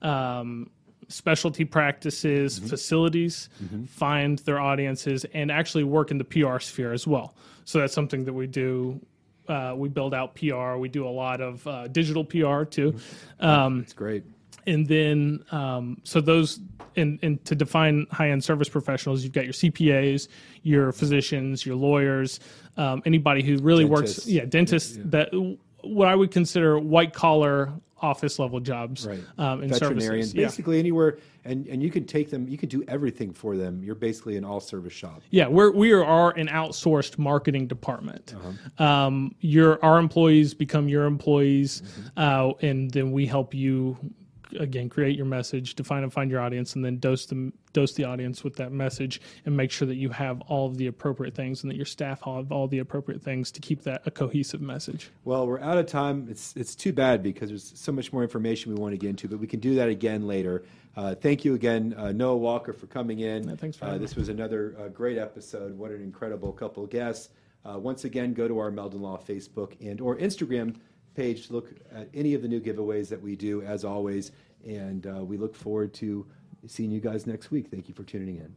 um, specialty practices, facilities find their audiences and actually work in the PR sphere as well. So that's something that we do. Uh, we build out PR. We do a lot of uh, digital PR too. Um, It's great. And then um, so those and, and to define high-end service professionals you've got your cpas your physicians your lawyers um, anybody who really Dentists. works yeah dentists that what i would consider white collar office level jobs right. um, in Veterinarians, services. Yeah. basically anywhere, and and you can take them. You can do everything for them. You're basically an all service shop. Yeah, we're we are an outsourced marketing department. Uh-huh. Um, your our employees become your employees, Mm-hmm. uh, and then we help you again create your message, define and find your audience, and then dose them dose the audience with that message, and make sure that you have all of the appropriate things, and that your staff have all the appropriate things to keep that a cohesive message. Well, we're out of time. It's it's too bad because there's so much more information we want to get into, but we can do that again later. Uh, thank you again, uh, Noah Walker, for coming in. Yeah, thanks for uh, This was another uh, great episode. What an incredible couple of guests. Uh, once again, go to our Meldon Law Facebook and or Instagram page to look at any of the new giveaways that we do, as always. And uh, we look forward to seeing you guys next week. Thank you for tuning in.